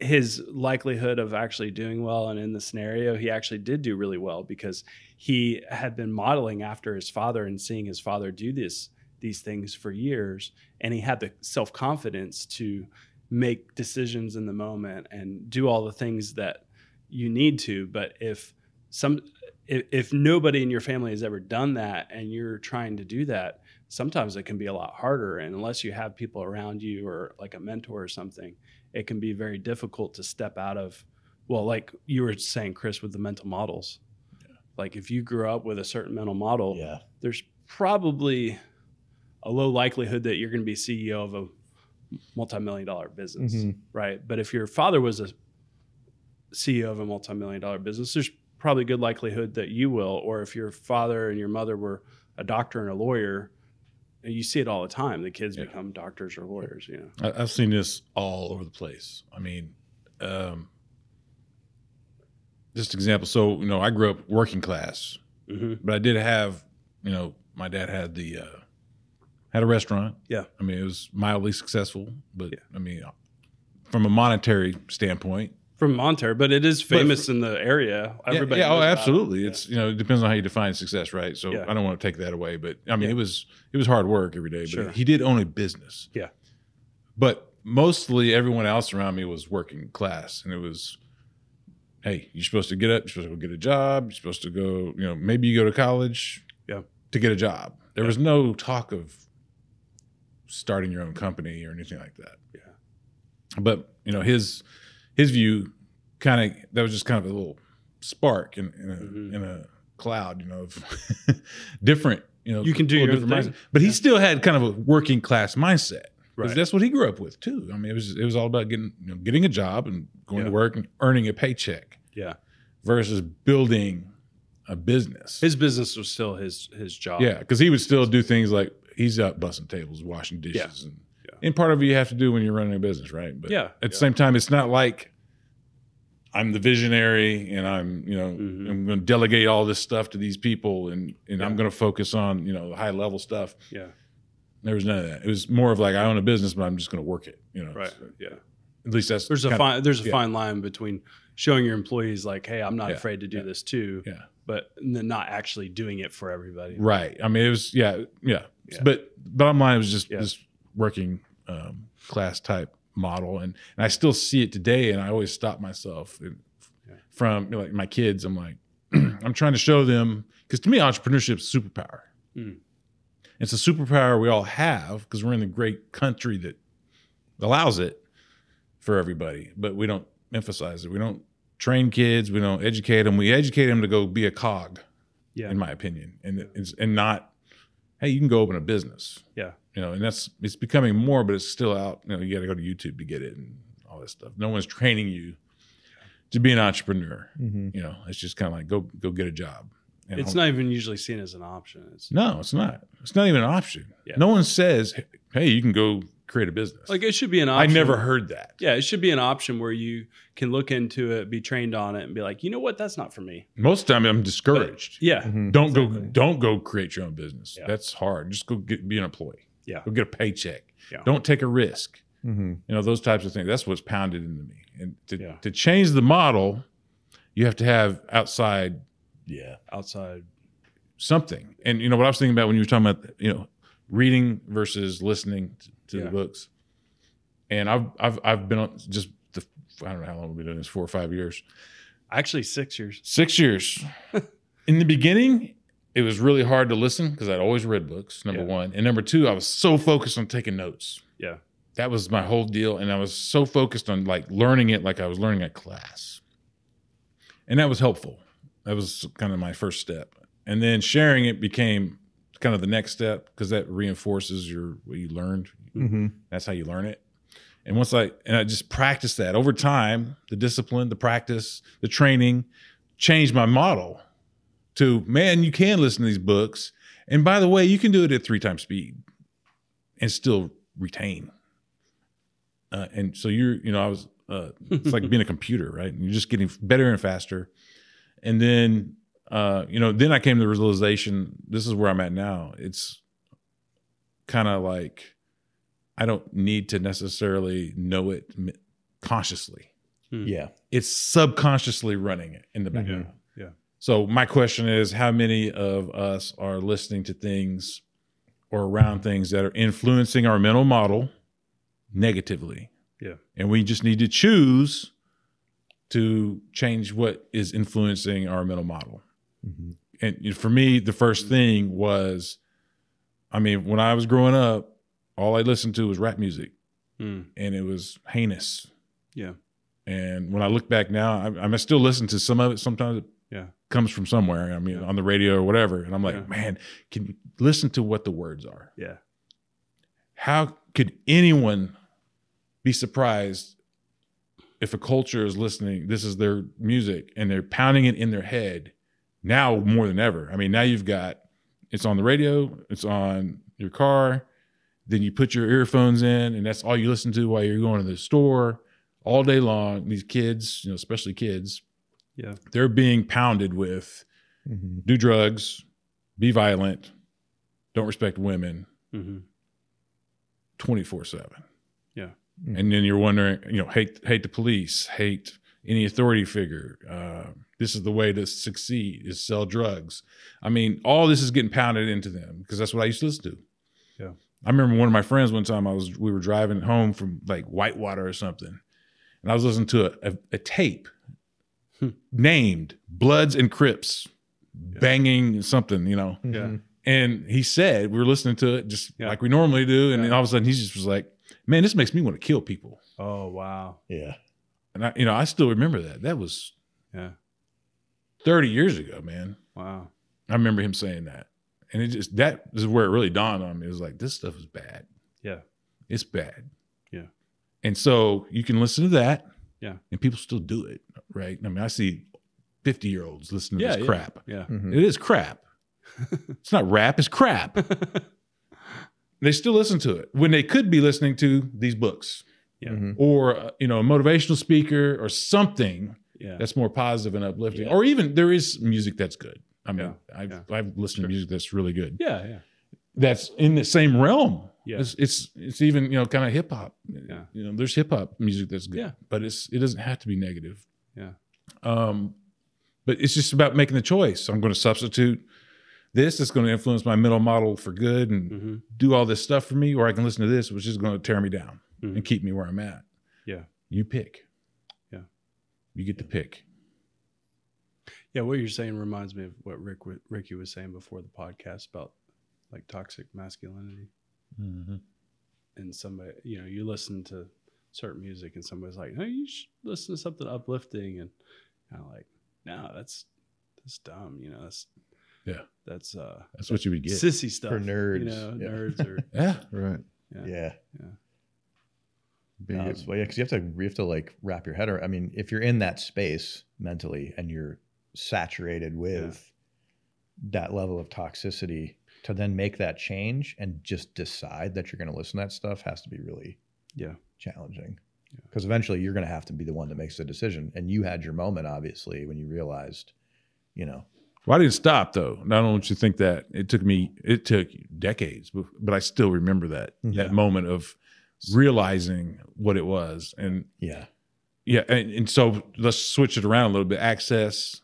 his likelihood of actually doing well and in the scenario he actually did do really well because he had been modeling after his father and seeing his father do this these things for years and he had the self-confidence to make decisions in the moment and do all the things that you need to. But if some if, if nobody in your family has ever done that and you're trying to do that sometimes it can be a lot harder. And unless you have people around you or like a mentor or something it can be very difficult to step out of well like you were saying chris with the mental models. Like if you grew up with a certain mental model yeah. there's probably a low likelihood that you're going to be ceo of a multi-million dollar business Mhm. right but if your father was a ceo of a multi-million dollar business there's probably good likelihood that you will or if your father and your mother were a doctor and a lawyer and you see it all the time the kids Yeah. become doctors or lawyers you know I, I've seen this all over the place. I mean, um, just example. So you know, I grew up working class, mm-hmm. but I did have, you know, my dad had the uh, had a restaurant. Yeah. I mean, it was mildly successful, but Yeah. I mean, from a monetary standpoint, from Monterey, but it is famous in the area. Yeah, Everybody yeah, oh, knows oh, about it. absolutely. Yeah. It's you know, it depends on how you define success, right? So Yeah. I don't want to take that away, but I mean, Yeah. it was it was hard work every day. But Sure. he did own a business. Yeah. But mostly everyone else around me was working class, and it was, hey, you're supposed to get up, you're supposed to go get a job, you're supposed to go, you know, maybe you go to college, Yeah. to get a job. There Yeah. was no talk of starting your own company or anything like that. Yeah. But you know, his his view kind of that was just kind of a little spark in, in a Mhm. in a cloud, you know, of different. You know, You can do your different thing. mindset. but he still had kind of a working class mindset. Right. That's what he grew up with too. I mean, it was it was all about getting you know, getting a job and going to work and earning a paycheck Yeah. versus building a business. His business was still his his job. Yeah, because he would still do things like he's out busting tables, washing dishes, and Yeah. and part of it you have to do when you're running a business, right? But Yeah, at the same time, it's not like I'm the visionary and I'm you know Mhm. I'm going to delegate all this stuff to these people and and I'm going to focus on you know the high level stuff. Yeah. There was none of that. It was more of like I own a business, but I'm just going to work it. You know, Right. So Yeah. At least that's There's a fine there's a yeah. fine line between showing your employees like, hey, I'm not Yeah, afraid to do yeah, this too, Yeah. but then not actually doing it for everybody. Right. I mean, it was yeah, yeah. Yeah. But bottom line, it was just this working um, class type model, and and I still see it today. And I always stop myself from you know, like my kids. I'm like, I'm trying to show them because to me, entrepreneurship is superpower. Mm. It's a superpower we all have because we're in a great country that allows it for everybody, but we don't emphasize it. We don't train kids. We don't educate them. We educate them to go be a cog Yeah. in my opinion, and and not, hey, you can go open a business, Yeah. you know, and that's it's becoming more, but it's still out. You know, you got to go to YouTube to get it and all this stuff. No one's training you to be an entrepreneur. Mhm. You know, it's just kind of like go go get a job. And It's not even usually seen as an option. It's No, it's not. It's not even an option. Yeah. No one says, hey, you can go create a business. like it should be an option. I never heard that. Yeah, it should be an option where you can look into it, be trained on it, and be like, you know what, that's not for me. Most of the time, I'm discouraged. Yeah. Mhm. Don't go. Don't go create your own business. Yeah. That's hard. Just go get, be an employee. Yeah. Go get a paycheck. Yeah. Don't take a risk. Mhm. You know those types of things. That's what's pounded into me. And to Yeah. to change the model, you have to have outside Yeah. Outside. something. And you know what I was thinking about when you were talking about you know reading versus listening t- to Yeah. the books. And I've I've I've been on just the I don't know how long we've been doing this four or five years. Actually, six years. Six years. In the beginning, it was really hard to listen because I'd always read books, number Yeah. one. And number two, I was so focused on taking notes. Yeah. That was my whole deal. And I was so focused on like learning it like I was learning a class. And that was helpful. That was kind of my first step. And then sharing it became kind of the next step because that reinforces your what you learned. Mhm. That's how you learn it. And once I and I just practiced that over time, the discipline, the practice, the training changed my model to man, you can listen to these books. And by the way, you can do it at three times speed and still retain. Uh, and so you're, you know, I was, uh, it's like being a computer, right? You're just getting better and faster. And then, uh, you know, then I came to the realization this is where I'm at now. It's kind of like, I don't need to necessarily know it m- consciously. Yeah. It's subconsciously running it in the Yeah. background. Yeah. So my question is, how many of us are listening to things or around things that are influencing our mental model negatively? Yeah. And we just need to choose to change what is influencing our mental model. Mhm. And for me, the first thing was, I mean, when I was growing up, all I listened to was rap music Mm. and it was heinous. Yeah. And when I look back now, I, I still listen to some of it. Sometimes it Yeah. comes from somewhere. I mean, Yeah. on the radio or whatever. And I'm like, Yeah. man, can you listen to what the words are? Yeah. How could anyone be surprised if a culture is listening? This is their music and they're pounding it in their head now more than ever. I mean, now you've got it's on the radio, it's on your car. Then you put your earphones in, and that's all you listen to while you're going to the store all day long. These kids, you know, especially kids, Yeah. they're being pounded with Mhm. do drugs, be violent, don't respect women hmm 24 7. Yeah. And then you're wondering, you know, hate, hate the police, hate any authority figure. Uh, this is the way to succeed is sell drugs. I mean, all this is getting pounded into them because that's what I used to listen to. Yeah. I remember one of my friends one time I was, we were driving home from like Whitewater or something. And I was listening to a, a, a tape Hmm. named Bloods and Crips banging something, you know. Yeah. Mhm. And he said, we were listening to it just Yeah. like we normally do. And Yeah. then all of a sudden he just was like, man, this makes me want to kill people. Oh wow. Yeah. And I, you know, I still remember that. That was Yeah. 30 years ago, man. Wow. I remember him saying that. And it just, that is where it really dawned on me. It was like, this stuff is bad. Yeah. It's bad. Yeah. And so you can listen to that. Yeah. And people still do it. Right. I mean, I see 50 year olds listening to this yeah. crap. Yeah. Mhm. It is crap. it's not rap, it's crap. they still listen to it when they could be listening to these books Yeah. Mhm. or uh, you know a motivational speaker or something yeah. that's more positive and uplifting Yeah. or even there is music that's good i mean Yeah. I've, Yeah. I've listened Sure. to music that's really good yeah. Yeah. that's in the same realm Yeah. It's it's it's even you know kind of hip hop. Yeah. You know, there's hip hop music that's good, Yeah. but it's it doesn't have to be negative. Yeah. Um, but it's just about making the choice. I'm going to substitute this. It's going to influence my mental model for good and hmm do all this stuff for me, or I can listen to this, which is going to tear me down Mhm. and keep me where I'm at. Yeah. You pick. Yeah. You get to pick. Yeah, what you're saying reminds me of what Rick Ricky was saying before the podcast about like toxic masculinity. And somebody, you know, you listen to certain music, and somebody's like, "No, you should listen to something uplifting," and kind of like, "No, that's that's dumb." You know, that's Yeah. that's uh That's what you would get. sissy stuff for nerds, You know, yeah. nerds or Yeah. Right. yeah, Yeah. yeah. Be No, well, yeah, because you have to you have to like wrap your head around. I mean, if you're in that space mentally and you're saturated with that level of toxicity, to then make that change and just decide that you're going to listen to that stuff has to be really yeah, challenging. Yeah. Because eventually you're going to have to be the one that makes the decision. And you had your moment, obviously, when you realized, you know, Well, I didn't stop though. not only don't you think that it took me. It took decades, but, but I still remember that Yeah. that moment of realizing what it was. And yeah, yeah, and, and so let's switch it around a little bit. Access,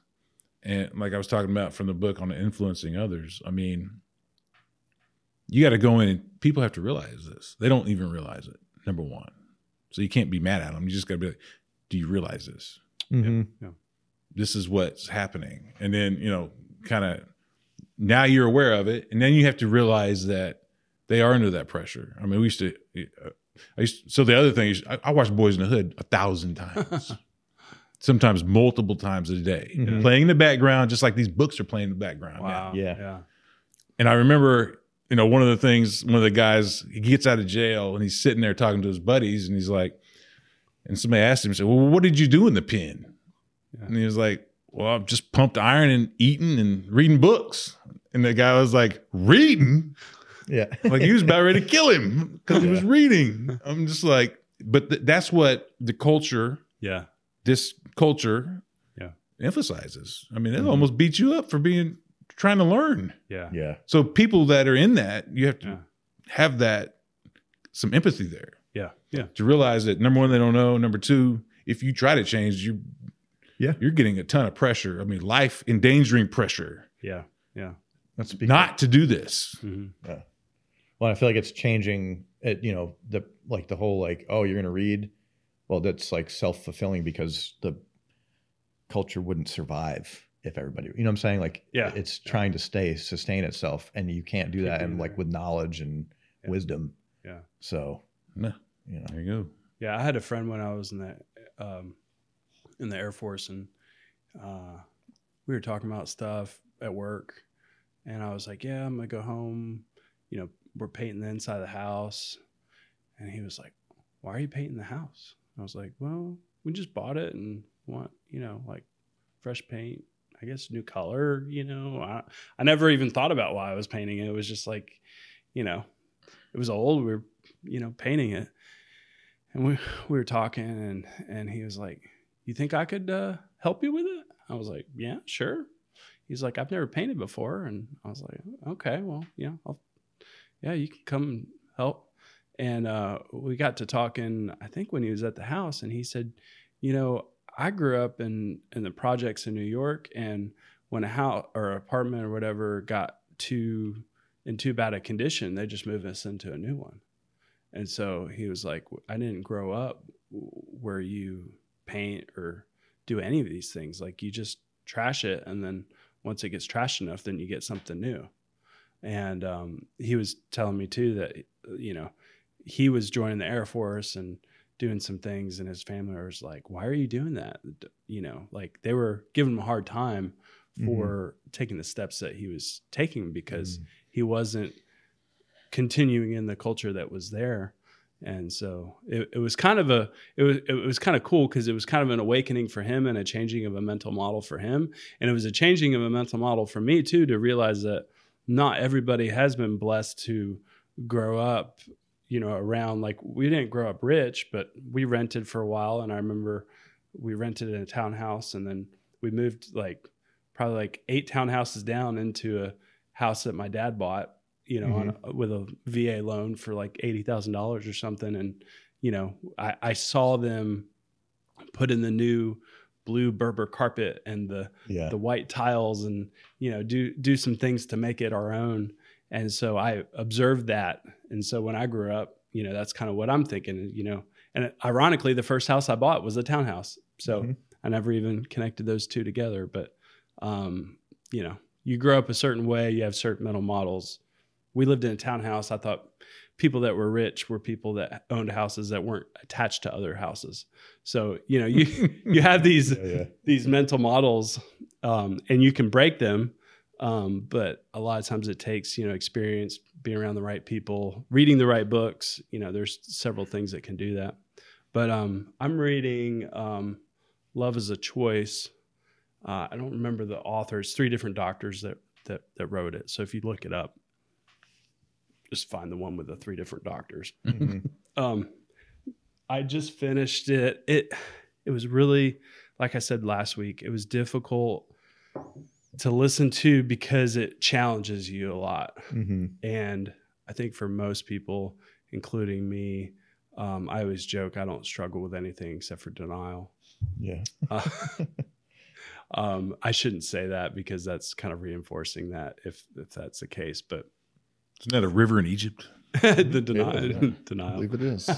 and like I was talking about from the book on influencing others. I mean, you got to go in. and People have to realize this. They don't even realize it. Number one, so you can't be mad at them. You just got to be like, "Do you realize this? Mhm. This is what's happening." And then you know, kind of now you're aware of it, and then you have to realize that they are under that pressure. I mean, we used to. Uh, I used so the other thing is I, I watched Boyz n the Hood a thousand times, sometimes multiple times a day, Mhm. playing in the background, just like these books are playing in the background. wow, Yeah. yeah, And I remember, you know, one of the things, one of the guys, he gets out of jail and he's sitting there talking to his buddies, and he's like, and somebody asked him, he said, "Well, what did you do in the pen?" Yeah. And he was like, "Well, I've just pumped iron and eating and reading books." And the guy was like, "Reading?" yeah, like he was about ready to kill him because he was reading. I'm just like, but th- that's what the culture, yeah, this culture, Yeah. emphasizes. I mean, it Mhm. almost beats you up for being trying to learn. yeah, yeah, So people that are in that, you have to Yeah. have that some empathy there yeah, yeah, to realize that number one, they don't know. Number two, if you try to change, you Yeah. you're getting a ton of pressure. I mean, life endangering pressure yeah, yeah. Let's speak not to do this. hmm Well, I feel like it's changing. It you know the like the whole like oh you're gonna read, well that's like self fulfilling because the culture wouldn't survive if everybody you know what I'm saying like Yeah. it's trying to stay sustain itself and you can't do that and like with knowledge and Yeah. wisdom. Yeah. So No, you know there you go. Yeah, I had a friend when I was in the um, in the Air Force, and uh, we were talking about stuff at work, and I was like, "Yeah, I'm gonna go home. You know, we're painting the inside of the house," and he was like, "Why are you painting the house?" I was like, "Well, we just bought it and want you know like fresh paint. I guess new color. You know, I I never even thought about why I was painting it. It was just like, you know, it was old. We were you know painting it." and we we were talking and and he was like you think i could uh, help you with it i was like yeah sure he's like i've never painted before and i was like okay well yeah I'll, yeah you can come help and uh, we got to talking i think when he was at the house and he said you know i grew up in in the projects in new york and when a house or apartment or whatever got too in too bad a condition they just moved us into a new one and so he was like, I didn't grow up where you paint or do any of these things. Like you just trash it. And then once it gets trashed enough, then you get something new. And um, he was telling me too that, you know, he was joining the Air Force and doing some things, and his family was like, Why are you doing that? You know, like they were giving him a hard time for taking the steps that he was taking because Mm. he wasn't continuing in the culture that was there and so it, it was kind of a it was it was kind of cool because it was kind of an awakening for him and a changing of a mental model for him and it was a changing of a mental model for me too to realize that not everybody has been blessed to grow up you know around like we didn't grow up rich but we rented for a while and i remember we rented in a townhouse and then we moved like probably like eight townhouses down into a house that my dad bought you know, on mm-hmm. a, with a VA loan for like eighty thousand dollars or something, and you know, I, I saw them put in the new blue Berber carpet and the Yeah. the white tiles and you know do do some things to make it our own and so i observed that. And so when i grew up you know that's kind of what i'm thinking you know. And ironically the first house i bought was a townhouse. So Mhm. i never even connected those two together. But um you know you grow up a certain way you have certain mental models. We lived in a townhouse. I thought people that were rich were people that owned houses that weren't attached to other houses. So you know you you have these Yeah, yeah. these mental models um, and you can break them um, but a lot of times it takes you know experience being around the right people reading the right books. You know there's several things that can do that. But um, i'm reading um, love is a choice. Uh, i don't remember the authors three different doctors that, that that wrote it. So if you look it up just find the one with the three different doctors. Mhm. um i just finished it. It it was really like i said last week it was difficult to listen to because it challenges you a lot Mhm. and i think for most people including me um, i always joke i don't struggle with anything except for denial Yeah. uh, um, i shouldn't say that because that's kind of reinforcing that if if that's the case but Isn't that a river in Egypt? the denial yeah. I denial believe it is.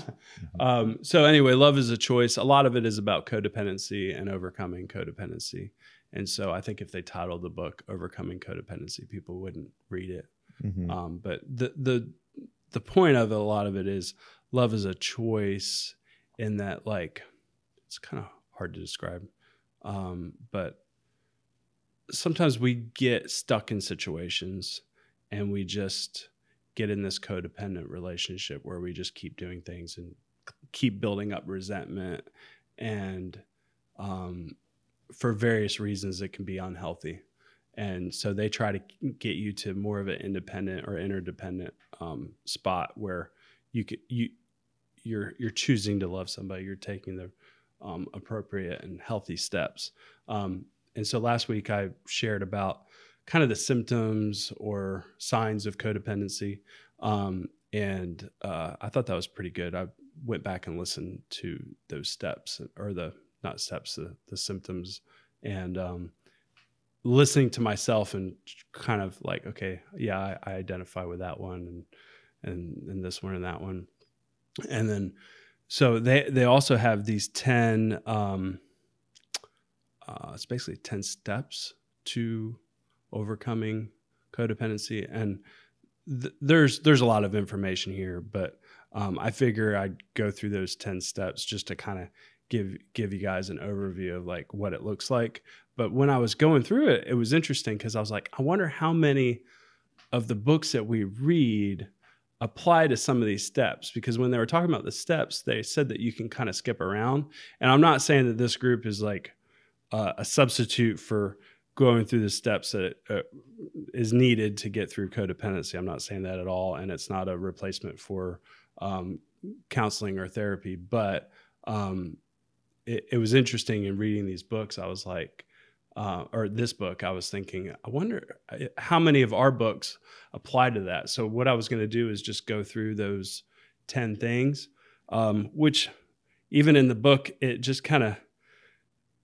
um, so anyway, love is a choice. A lot of it is about codependency and overcoming codependency. And so I think if they titled the book "Overcoming Codependency," people wouldn't read it. Mhm. Um, but the the the point of it, a lot of it is love is a choice. In that, like, it's kind of hard to describe, um, but sometimes we get stuck in situations and we just get in this codependent relationship where we just keep doing things and keep building up resentment and um, for various reasons it can be unhealthy. And so they try to get you to more of an independent or interdependent um, spot where you you you're you're choosing to love somebody you're taking the um, appropriate and healthy steps. Um, and so last week i shared about kind of the symptoms or signs of codependency um, and uh, i thought that was pretty good. I went back and listened to those steps or the not steps the, the symptoms. And um, listening to myself and kind of like okay yeah I, I identify with that one and and and this one and that one. And then so they they also have these 10 um uh it's basically 10 steps to overcoming codependency. And th- there's there's a lot of information here but um, i figure i'd go through those 10 steps just to kind of give give you guys an overview of like what it looks like. But when i was going through it it was interesting because i was like i wonder how many of the books that we read apply to some of these steps. Because when they were talking about the steps they said that you can kind of skip around. And i'm not saying that this group is like uh, a substitute for going through the steps that uh, is needed to get through codependency. I'm not saying that at all and it's not a replacement for um, counseling or therapy. But um, it, it was interesting in reading these books i was like uh, or this book, I was thinking, I wonder uh, how many of our books apply to that. So what I was going to do is just go through those ten things, um, which even in the book, it just kind of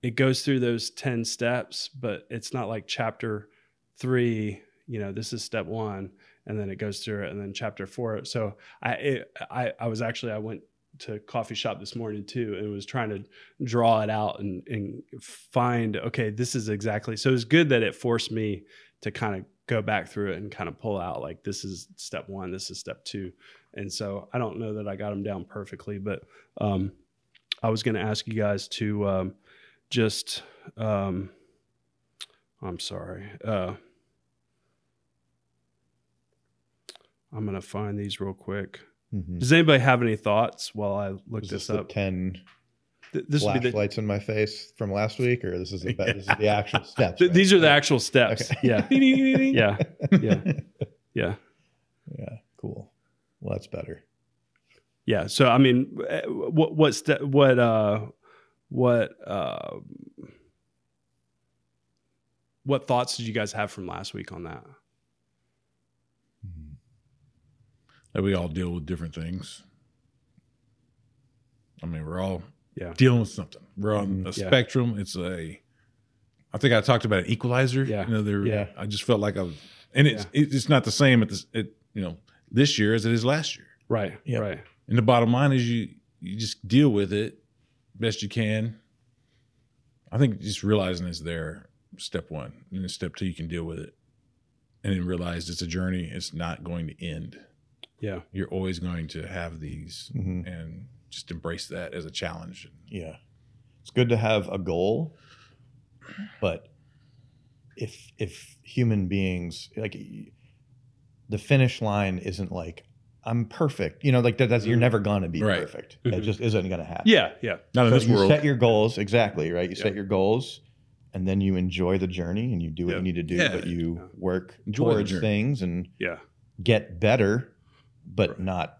it goes through those ten steps, but it's not like chapter three. You know, this is step one, and then it goes through it, and then chapter four. So I it, I I was actually I went to coffee shop this morning too and was trying to draw it out and, and find okay this is exactly so it's good that it forced me to kind of go back through it and kind of pull out like this is step one this is step two. And so i don't know that i got them down perfectly but um, i was going to ask you guys to um, just um, i'm sorry uh, i'm going to find these real quick Mhm. does anybody have any thoughts while I look Is this this the up? ten Th- This be the, flashlights in my face from last week, or this is the this is the actual steps? th- right? these are the actual steps. Okay. Yeah, yeah, yeah, yeah, yeah. Cool. Well, that's better. yeah. So I mean, eh, what what what uh what uh what thoughts did you guys have from last week on that? That we all deal with different things. I mean, we're all Yeah. dealing with something. We're on mm-hmm. a Yeah. spectrum. It's a. I think I talked about an equalizer. Yeah. You know, there. Yeah. I just felt like I was, and it's it's not the same at this. It you know this year as it is last year. Right. Yep. Right. And the bottom line is you you just deal with it best you can. I think just realizing it's there, step one, and then step two, you can deal with it, and then realize it's a journey. It's not going to end. Yeah. You're always going to have these, Mhm. and just embrace that as a challenge. Yeah. It's good to have a goal, but if if human beings like the finish line isn't like I'm perfect, you know, like that, that's you're never gonna be Right. perfect. That Mhm. just isn't gonna happen. Yeah. Yeah. Not in So this you world. set your goals exactly right. You Yeah. set your goals, and then you enjoy the journey and you do what Yeah. you need to do, Yeah. but you work Enjoy towards things and Yeah. get better, but Right. not.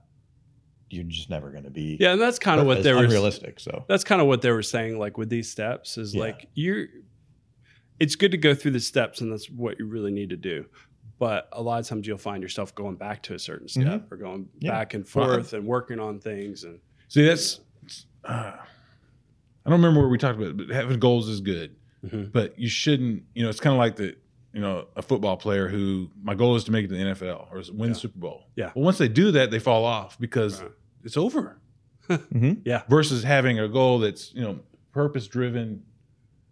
You're just never going to be. Yeah. And that's kind of what they were unrealistic. So that's kind of what they were saying like with these steps is Yeah. like you're it's good to go through the steps and that's what you really need to do but a lot of times you'll find yourself going back to a certain step or going Mm-hmm. Yeah. back and Well, forth and working on things and See, that's. Uh, I don't remember where we talked about, it, but having goals is good. Mhm. But you shouldn't. You know, it's kind of like the. You know, a football player who my goal is to make it to the NFL or win Yeah. the Super Bowl. Yeah. Well, once they do that, they fall off because Right. it's over. Mhm. versus having a goal that's you know purpose driven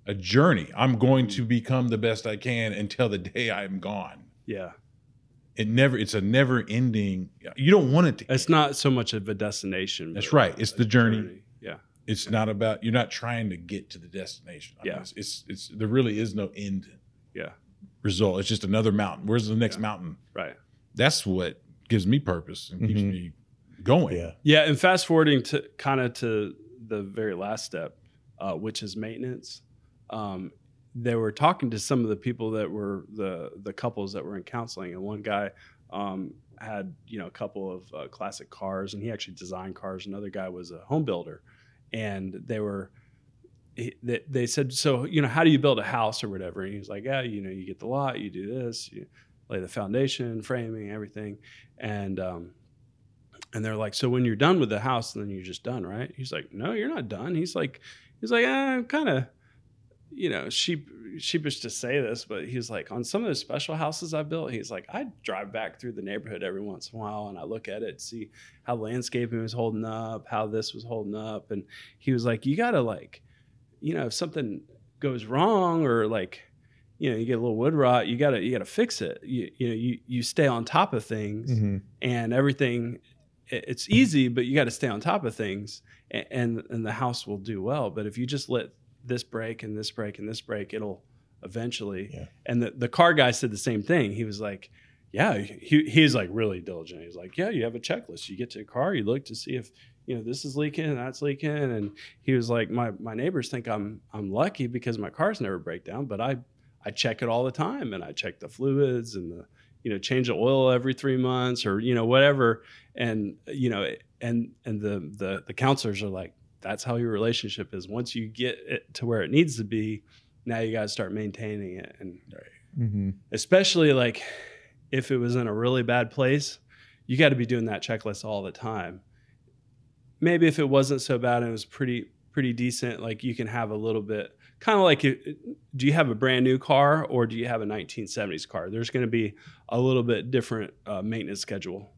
a journey i'm going to become the best i can until the day i'm gone yeah it never it's a never ending you don't want it to it's not so much of a destination That's right. It's the journey. yeah it's not about you're not trying to get to the destination I mean, Yeah. it's, it's it's there really is no end yeah result. It's just another mountain. Where's the next Yeah. mountain? Right. That's what gives me purpose and keeps Mhm. me going. Yeah. yeah and fast forwarding to kind of to the very last step uh, which is maintenance. Um, they were talking to some of the people that were the the couples that were in counseling and one guy um, had you know a couple of uh, classic cars and he actually designed cars. Another guy was a home builder and they were he, they, they said so you know how do you build a house or whatever and he was like yeah you know you get the lot you do this you lay the foundation framing everything and um, and they're like, so when you're done with the house, then you're just done, right? He's like, no, you're not done. He's like, he's like, eh, I'm kind of, you know, sheep sheepish to say this, but he's like, on some of the special houses I built, he's like, I drive back through the neighborhood every once in a while and I look at it, see how landscaping was holding up, how this was holding up, and he was like, you gotta like, you know, if something goes wrong or like you know you get a little wood rot you gotta you gotta fix it. You, you know you, you stay on top of things Mhm. and everything it's easy but you got to stay on top of things and, and and the house will do well. But if you just let this break and this break and this break it'll eventually Yeah. and the, the car guy said the same thing. He was like yeah he, he's like really diligent. He's like yeah you have a checklist. You get to a car you look to see if you know this is leaking and that's leaking. And he was like my my neighbors think i'm i'm lucky because my cars never break down but i i check it all the time and i check the fluids and the you know change the oil every three months or you know whatever. And you know and and the the the counselors are like that's how your relationship is. Once you get it to where it needs to be now you got to start maintaining it. And Mhm. especially like if it was in a really bad place you got to be doing that checklist all the time maybe if it wasn't so bad and it was pretty pretty decent like you can have a little bit kind of like do you have a brand new car or do you have a 1970s car there's going to be a little bit different uh, maintenance schedule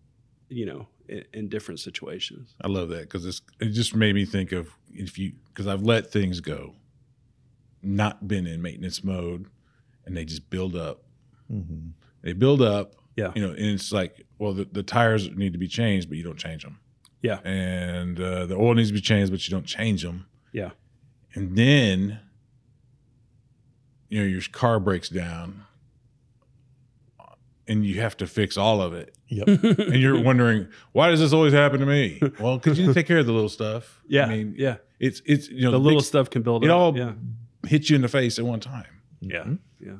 you know in, in different situations I love that because it just made me think of if you because I've let things go, not been in maintenance mode, and they just build up. Mhm. They build up, Yeah. You know, and it's like, well, the, the tires need to be changed, but you don't change them. Yeah. and uh, the oil needs to be changed, but you don't change them. Yeah. and then you know your car breaks down, and you have to fix all of it. Yep. and you're wondering why does this always happen to me? Well, because you didn't take care of the little stuff. yeah I mean, yeah it's it's you know the big little s- stuff can build it up all yeah hits you in the face at one time. Yeah, Mhm. yeah, yeah.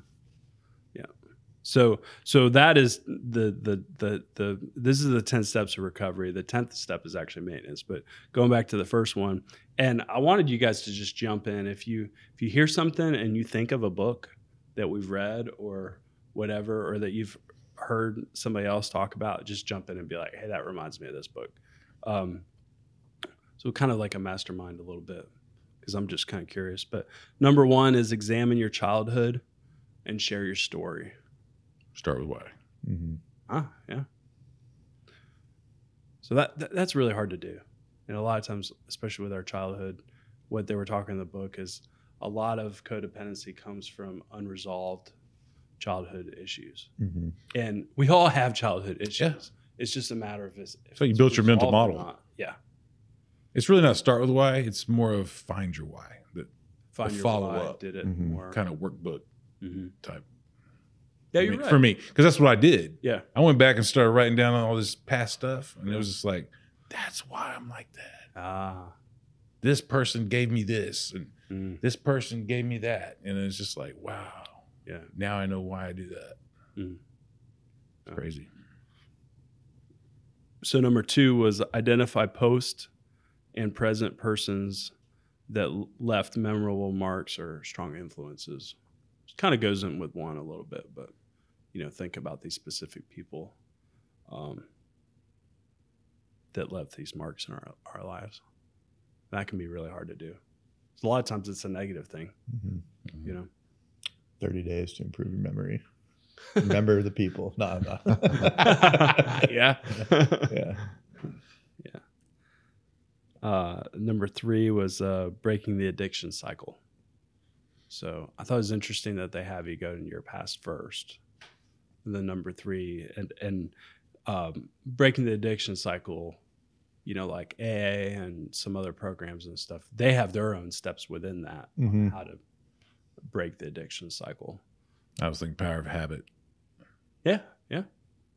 So, so that is the the the the. This is the ten steps of recovery. The tenth step is actually maintenance. But going back to the first one, and I wanted you guys to just jump in if you if you hear something and you think of a book that we've read or whatever, or that you've heard somebody else talk about, just jump in and be like, "Hey, that reminds me of this book." Um, so kind of like a mastermind a little bit because I'm just kind of curious. But number one is examine your childhood and share your story. Start with why. Mm-hmm. Ah, yeah. So that, that that's really hard to do, and a lot of times, especially with our childhood, what they were talking in the book is a lot of codependency comes from unresolved childhood issues, hmm and we all have childhood issues. Yeah. It's just a matter of if, if So you it's built your mental model. Yeah, It's really not start with why. It's more of find your why. That find The your follow why, up. Did it Mhm. more? kind of workbook Mhm. type. Yeah, for you're me, right. for me because that's what I did. Yeah, I went back and started writing down all this past stuff, and it was just like, that's why I'm like that. ah, This person gave me this, and mm, this person gave me that, and it's just like, wow. yeah. Now I know why I do that. Mm. It's crazy. So number two was identify post and present persons that left memorable marks or strong influences. Kind of goes in with one a little bit, but you know, think about these specific people um, that left these marks in our, our lives. That can be really hard to do. A lot of times it's a negative thing, hmm you know. 30 days to improve your memory. Remember the people. No, no. yeah. yeah. Uh, number three was uh, breaking the addiction cycle. So I thought it was interesting that they have you go in your past first, then number three, and and um, breaking the addiction cycle. You know, like AA and some other programs and stuff. They have their own steps within that on Mhm. how to break the addiction cycle. I was thinking power of habit. Yeah, yeah,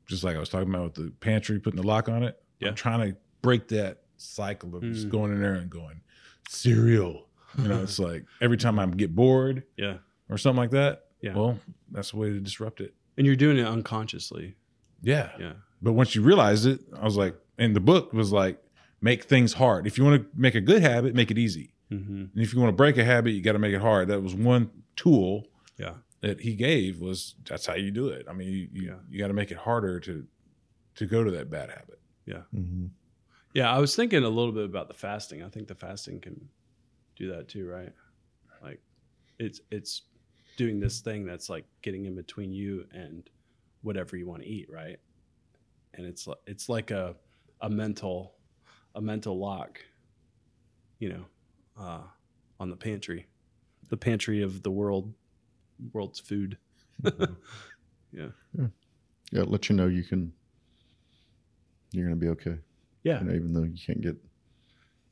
Just like I was talking about with the pantry, putting the lock on it. Yeah. I'm trying to break that cycle of just Mm. going in there and going, cereal. You know, it's like every time I get bored yeah. or something like that. Yeah. Well, that's the way to disrupt it. And you're doing it unconsciously. Yeah. Yeah, But once you realize it, I was like, and the book was like, make things hard. If you want to make a good habit, make it easy. hmm And if you want to break a habit, you got to make it hard. That was one tool yeah, that he gave was that's how you do it. I mean, you you, Yeah. you got to make it harder to to go to that bad habit. Yeah. hmm Yeah, I was thinking a little bit about the fasting. I think the fasting can do that too, right? Like it's it's doing this thing that's like getting in between you and whatever you want to eat, right? And it's it's like a a mental a mental lock, you know, uh, on the pantry, the pantry of the world world's food. yeah, Yeah, let you know you can. You're gonna be okay. yeah, You know, even though you can't get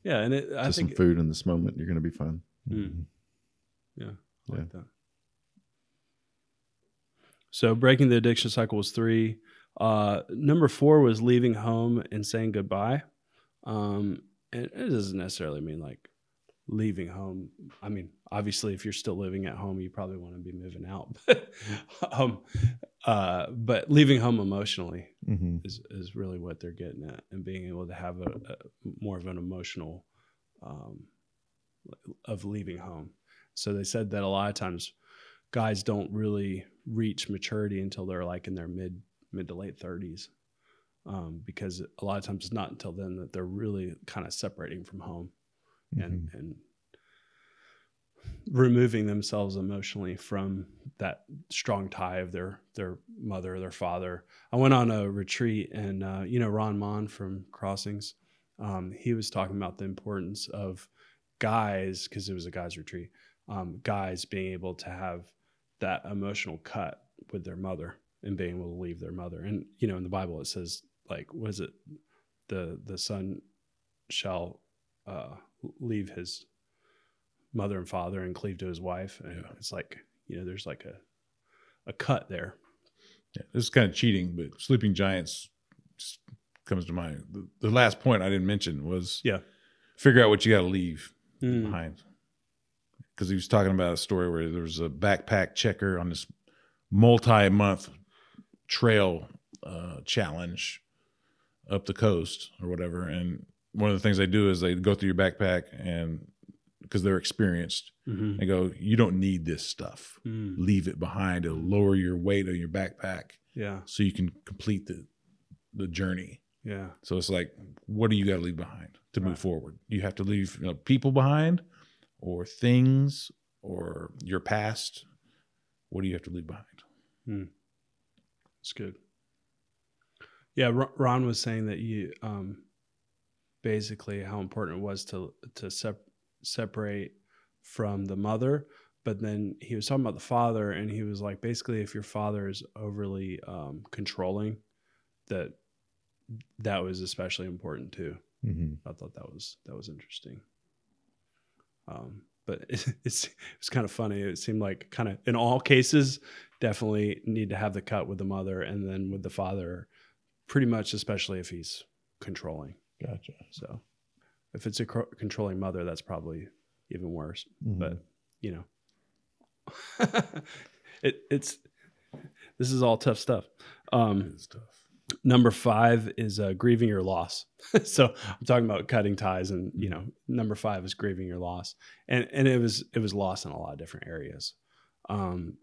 yeah. And it, I to some think food in this moment, you're gonna be fine. Mm. Yeah, I Yeah. like that. So breaking the addiction cycle was three. Uh, number four was leaving home and saying goodbye. Um, and it doesn't necessarily mean like leaving home. I mean, obviously, if you're still living at home, you probably want to be moving out. But, um, uh, but leaving home emotionally hmm is, is really what they're getting at and being able to have a, a more of an emotional um, of leaving home so they said that a lot of times guys don't really reach maturity until they're like in their mid mid to late 30s um, because a lot of times it's not until then that they're really kind of separating from home and and removing themselves emotionally from that strong tie of their their mother or their father. I went on a retreat and uh, you know Ron Mon from Crossings, um, he was talking about the importance of guys because it was a guys retreat, um, guys being able to have that emotional cut with their mother and being able to leave their mother. And you know in the Bible it says like was it the the son shall uh, leave his mother and father and cleave to his wife and Yeah. it's like you know there's like a a cut there Yeah, this is kind of cheating, but sleeping giants just comes to mind. The, the last point I didn't mention was Yeah. figure out what you got to leave Mm. behind. Because he was talking about a story where there was a backpack checker on this multi-month trail uh, challenge up the coast or whatever, and one of the things they do is they go through your backpack and because they're experienced Mhm. and go, you don't need this stuff. Mm. Leave it behind. It'll lower your weight on your backpack Yeah. so you can complete the the journey. Yeah. So it's like, what do you got to leave behind to move forward? You have to leave you know, people behind, or things, or your past. What do you have to leave behind? It's good. Yeah, Ron was saying that you um, basically how important it was to to sep- separate from the mother, but then he was talking about the father, and he was like, basically, if your father is overly um, controlling, that that was especially important too. Mhm. I thought that was that was interesting. Um, but it, it's it's kind of funny. It seemed like kind of in all cases, definitely need to have the cut with the mother, and then with the father, pretty much, especially if he's controlling. Gotcha. So, if it's a cro- controlling mother, that's probably even worse. Mhm. But you know, it it's this is all tough stuff. Um, Good stuff. Number five is uh, grieving your loss. so I'm talking about cutting ties, and you know, number five is grieving your loss, and and it was it was lost in a lot of different areas. Um,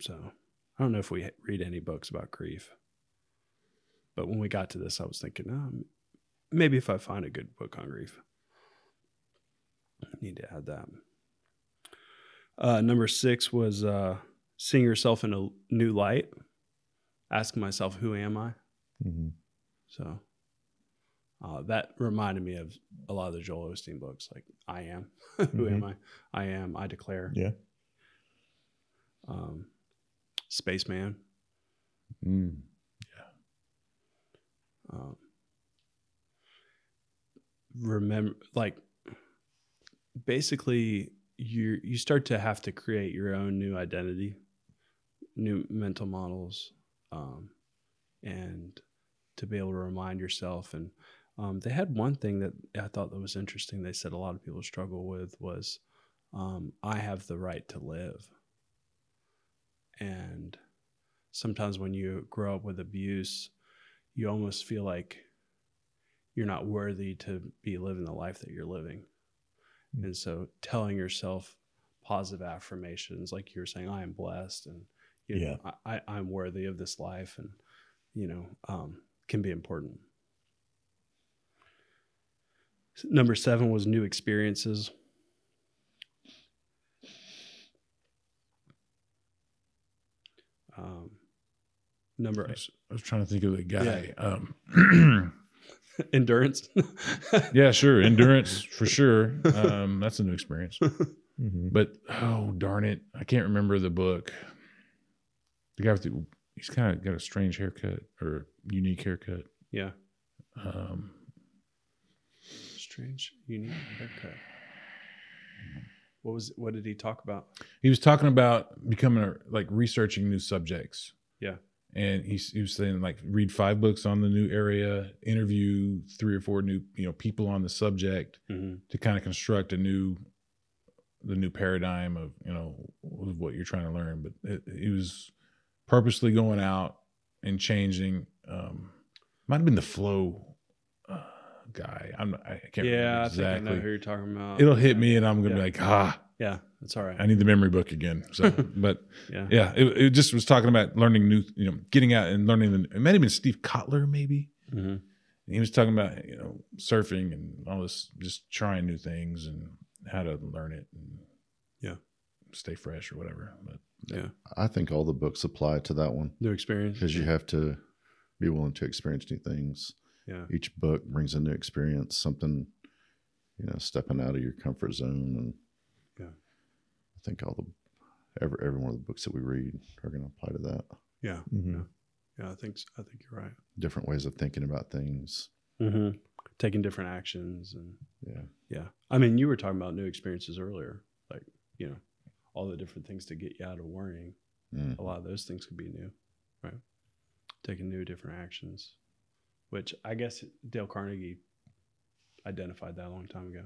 so I don't know if we read any books about grief, but when we got to this, I was thinking, oh, maybe if I find a good book on grief, I need to add that. Uh, number six was uh, seeing yourself in a new light asking myself, who am I? Mhm. So uh, that reminded me of a lot of the Joel Osteen books, like I am. who am I? I am. I declare. Yeah. Um, Spaceman. Mm. Yeah. Um, remember, like, basically, you you start to have to create your own new identity, new mental models, um, and to be able to remind yourself. And um, they had one thing that I thought that was interesting. They said a lot of people struggle with was, um, "I have the right to live," and sometimes when you grow up with abuse, you almost feel like you're not worthy to be living the life that you're living. Mm. And so telling yourself positive affirmations, like you were saying, I am blessed and you know, I, I, I'm worthy of this life and you know, um, can be important. Number seven was new experiences. Um, I number was, I was trying to think of the guy. Yeah. Um, endurance. yeah, sure. Endurance for sure. Um, that's a new experience. Mhm. But oh darn it, I can't remember the book. The guy with the he's kind of got a strange haircut or unique haircut. yeah. Um, Strange, unique haircut. What was? What did he talk about? he was talking about becoming a, like researching new subjects. Yeah. And he, he was saying like read five books on the new area, interview three or four new you know people on the subject Mm-hmm. to kind of construct a new the new paradigm of you know of what you're trying to learn. But it, he was purposely going out and changing. Um, might have been the flow uh, guy. I'm I can't Yeah, I exactly. think I know who you're talking about. It'll hit Yeah. me, and I'm gonna Yeah. be like, ah, Yeah, that's all right. I need the memory book again. So, but yeah. yeah, it, it just was talking about learning new, you know, getting out and learning. The, it might have been Steve Kotler, maybe. Mm-hmm. He was talking about you know surfing and all this, just trying new things and how to learn it and Yeah. stay fresh or whatever. But Yeah. I think all the books apply to that one New experience. because you have to be willing to experience new things. Yeah. Each book brings a new experience, something, you know, stepping out of your comfort zone. And Yeah. I think all the, every, every one of the books that we read are going to apply to that. Yeah. Mhm. Yeah. I think. I think you're right. Different ways of thinking about things. Mm-hmm. Taking different actions and Yeah. yeah. I mean, you were talking about new experiences earlier, like you know, all the different things to get you out of worrying. Mm. A lot of those things could be new, right? Taking new, different actions, which I guess Dale Carnegie identified that a long time ago.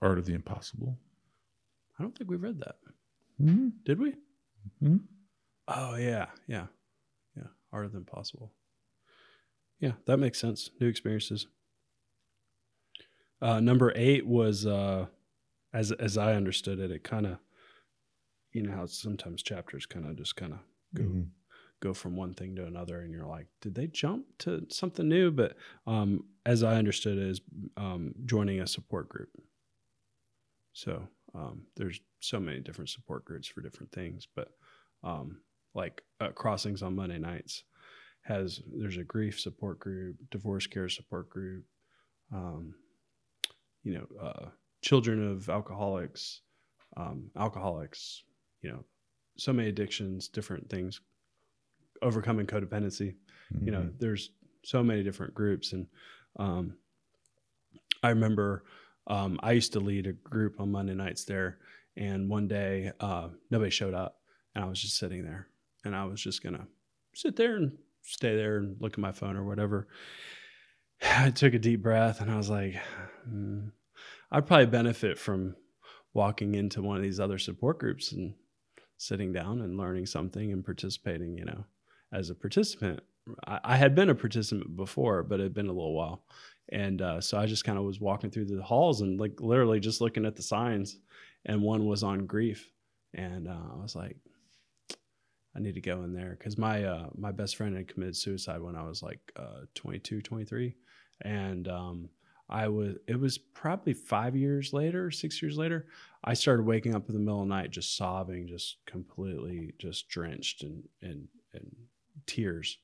Art of the Impossible. I don't think we read that. Mm-hmm. Did we? Mhm. Oh yeah, yeah, yeah. Art of the Impossible. Yeah, that makes sense. New experiences. Uh, number eight was, uh, as as I understood it, it kind of, you know how sometimes chapters kind of just kind of go Mhm. go from one thing to another, and you're like, did they jump to something new? But um, as I understood it, is um, joining a support group. So um, there's so many different support groups for different things, but um, like uh, crossings on Monday nights has there's a grief support group, divorce care support group, um, you know, uh, children of alcoholics, um, alcoholics, you know, so many addictions, different things, overcoming codependency. You know, Mhm. there's so many different groups, and um, I remember um, I used to lead a group on Monday nights there, and one day uh, nobody showed up, and I was just sitting there, and I was just gonna sit there and stay there and look at my phone or whatever. I took a deep breath, and I was like, hmm, I'd probably benefit from walking into one of these other support groups and sitting down and learning something and participating, you know, as a participant. I, I had been a participant before, but it had been a little while. And uh, so I just kind of was walking through the halls and like literally just looking at the signs. And one was on grief. And uh, I was like, I need to go in there because my uh, my best friend had committed suicide when I was like uh, 22, 23. And um, I was, it was probably five years later, six years later, I started waking up in the middle of the night just sobbing, just completely just drenched in, in, in tears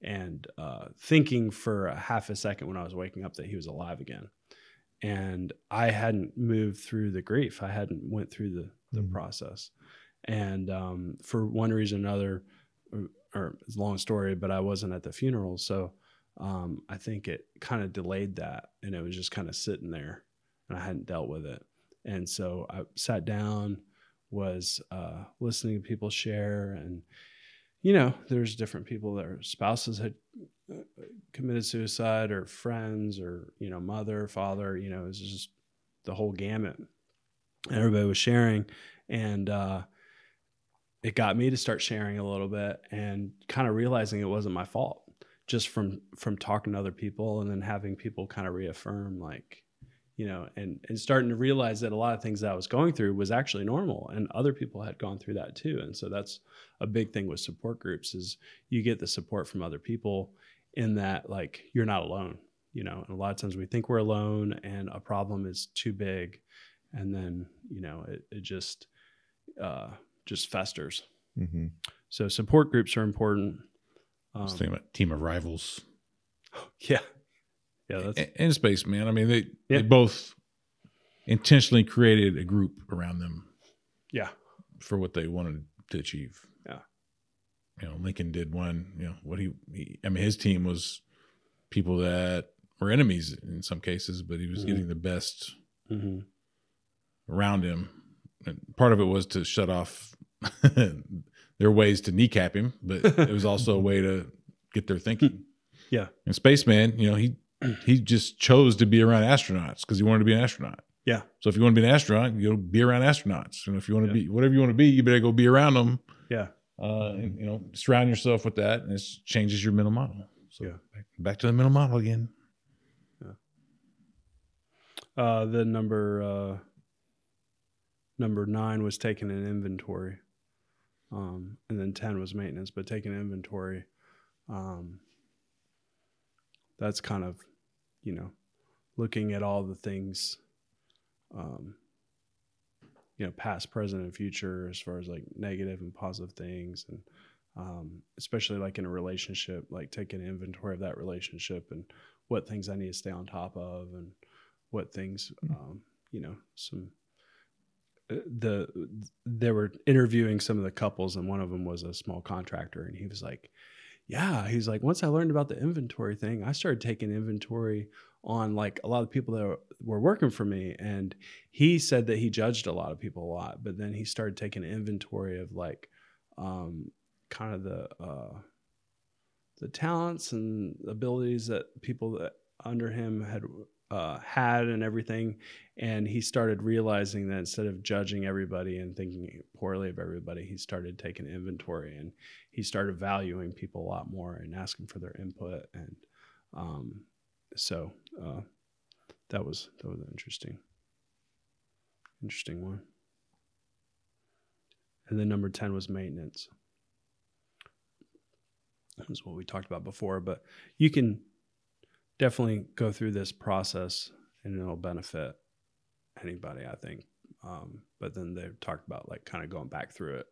and uh, thinking for a half a second when I was waking up that he was alive again. And I hadn't moved through the grief. I hadn't went through the, the Mhm. process. And um, for one reason or another, or, or it's a long story, but I wasn't at the funeral. So um, I think it kind of delayed that. And it was just kind of sitting there and I hadn't dealt with it. And so I sat down, was uh, listening to people share and you know, there's different people their spouses had uh, committed suicide or friends or, you know, mother, father, you know, it was just the whole gamut. And everybody was sharing. And uh, it got me to start sharing a little bit and kind of realizing it wasn't my fault just from from talking to other people and then having people kind of reaffirm like you know and and starting to realize that a lot of things that i was going through was actually normal and other people had gone through that too. And so that's a big thing with support groups is you get the support from other people in that like you're not alone you know and a lot of times we think we're alone and a problem is too big and then you know it, it just uh just festers. Mhm. so support groups are important I was um, thinking about Team of Rivals yeah yeah that's and, and Spaceman. I mean, they Yeah. they both intentionally created a group around them yeah for what they wanted to achieve. Yeah. You know, Lincoln did one. You know what he, he I mean, his team was people that were enemies in some cases, but he was Mhm. getting the best hmm around him. And part of it was to shut off their ways to kneecap him, but it was also a way to get their thinking. Yeah. And Spaceman, you know, he he just chose to be around astronauts because he wanted to be an astronaut. Yeah. So if you want to be an astronaut, you go be around astronauts. And if you want to Yeah. be whatever you want to be, you better go be around them. yeah Uh, and, you know, surround yourself with that, and it changes your mental model. So Yeah. back, back to the mental model again. Yeah. Uh, the number uh, number nine was taking an inventory, um, and then ten was maintenance. But taking inventory, um, that's kind of, you know, looking at all the things, um, you know, past, present, and future, as far as like negative and positive things, and um, especially like in a relationship, like taking inventory of that relationship and what things I need to stay on top of, and what things um, you know some the they were interviewing some of the couples and one of them was a small contractor and he was like yeah. He's like once i learned about the inventory thing i started taking inventory on like a lot of people that were- working for me. And he said that he judged a lot of people a lot but then he started taking inventory of like um, kind of the uh, the talents and abilities that people that under him had uh, had and everything. And he started realizing that instead of judging everybody and thinking poorly of everybody, he started taking inventory and he started valuing people a lot more and asking for their input. And um, so uh, that was that was an interesting. Interesting one. And then number 10 was maintenance. That was what we talked about before, but you can definitely go through this process and it'll benefit anybody, I think. Um, but then they talked about like kind of going back through it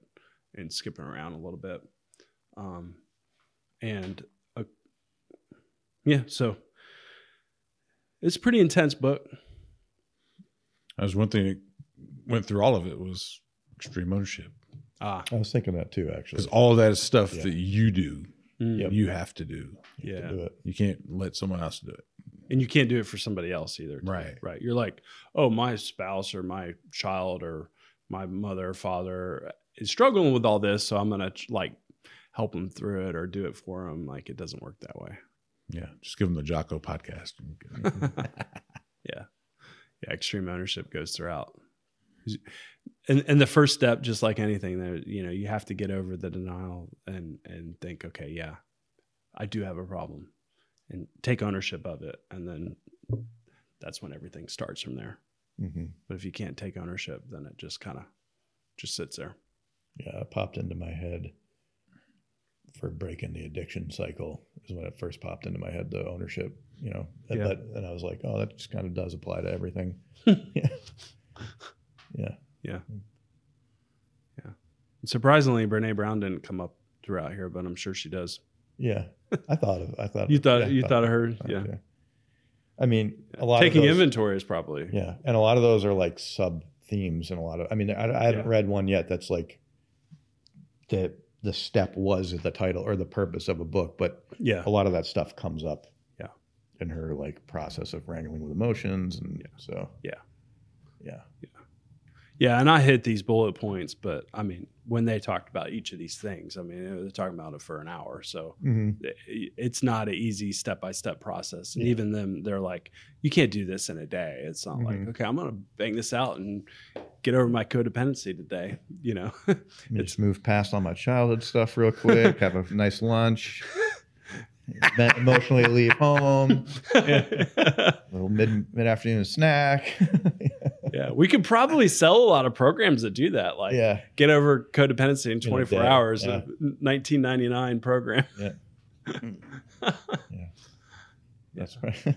and skipping around a little bit. Um, and uh, yeah, so it's a pretty intense book. That was one thing that went through all of it was extreme ownership. Ah, I was thinking that too, actually. Because all of that is stuff Yeah. that you do, Yep. you have to do. You have to yeah. do it. You can't let someone else do it. and you can't do it for somebody else either. too, Right. Right. You're like, oh, my spouse or my child or my mother or father is struggling with all this, so I'm gonna like help them through it or do it for them. Like it doesn't work that way. Yeah, just give them the Jocko podcast. yeah. Yeah. Extreme ownership goes throughout. And and the first step, just like anything, there, you know, you have to get over the denial and and think, okay, yeah, I do have a problem, and take ownership of it, and then that's when everything starts from there. hmm But if you can't take ownership, then it just kind of just sits there. Yeah, it popped into my head for breaking the addiction cycle is when it first popped into my head. The ownership, you know, and, Yeah. that, and I was like, oh, that just kind of does apply to everything. yeah, yeah. Yeah. Hmm. Yeah. Surprisingly, Brene Brown didn't come up throughout here, but I'm sure she does. Yeah, I thought of. I thought You thought yeah, you thought of her, thought- yeah. I mean, a lot Taking of those, inventory is probably Yeah, and a lot of those are like sub themes, and a lot of. I mean, I, I haven't Yeah. read one yet that's like the the step was the title or the purpose of a book, but yeah. a lot of that stuff comes up. Yeah. In her like process of wrangling with emotions, and yeah. so Yeah. yeah, Yeah, and I hit these bullet points, but I mean, when they talked about each of these things, I mean, they're talking about it for an hour, so hmm it's not an easy step by step process. And Yeah. even them, they're like, you can't do this in a day. It's not like, Mhm. okay, I'm gonna bang this out and get over my codependency today. You know, just move past all my childhood stuff real quick. have a nice lunch. then emotionally leave home. A little mid mid afternoon snack. Yeah, we could probably sell a lot of programs that do that, like yeah, get over codependency in a 24 day, hours, yeah. a 1999 program. yeah, that's right.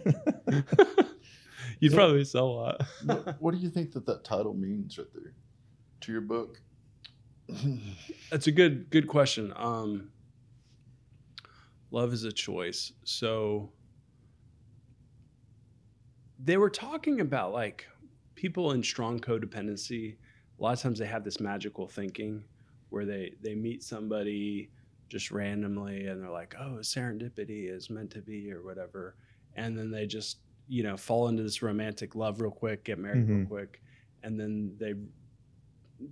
You'd So- probably sell a lot. what, what do you think that that title means right there to your book? That's a good good question. Um, love is a choice. So they were talking about like people in strong codependency. A lot of times they have this magical thinking where they they meet somebody just randomly and they're like, "Oh, serendipity is meant to be" or whatever, and then they just you know fall into this romantic love real quick, get married real Mhm. quick, and then they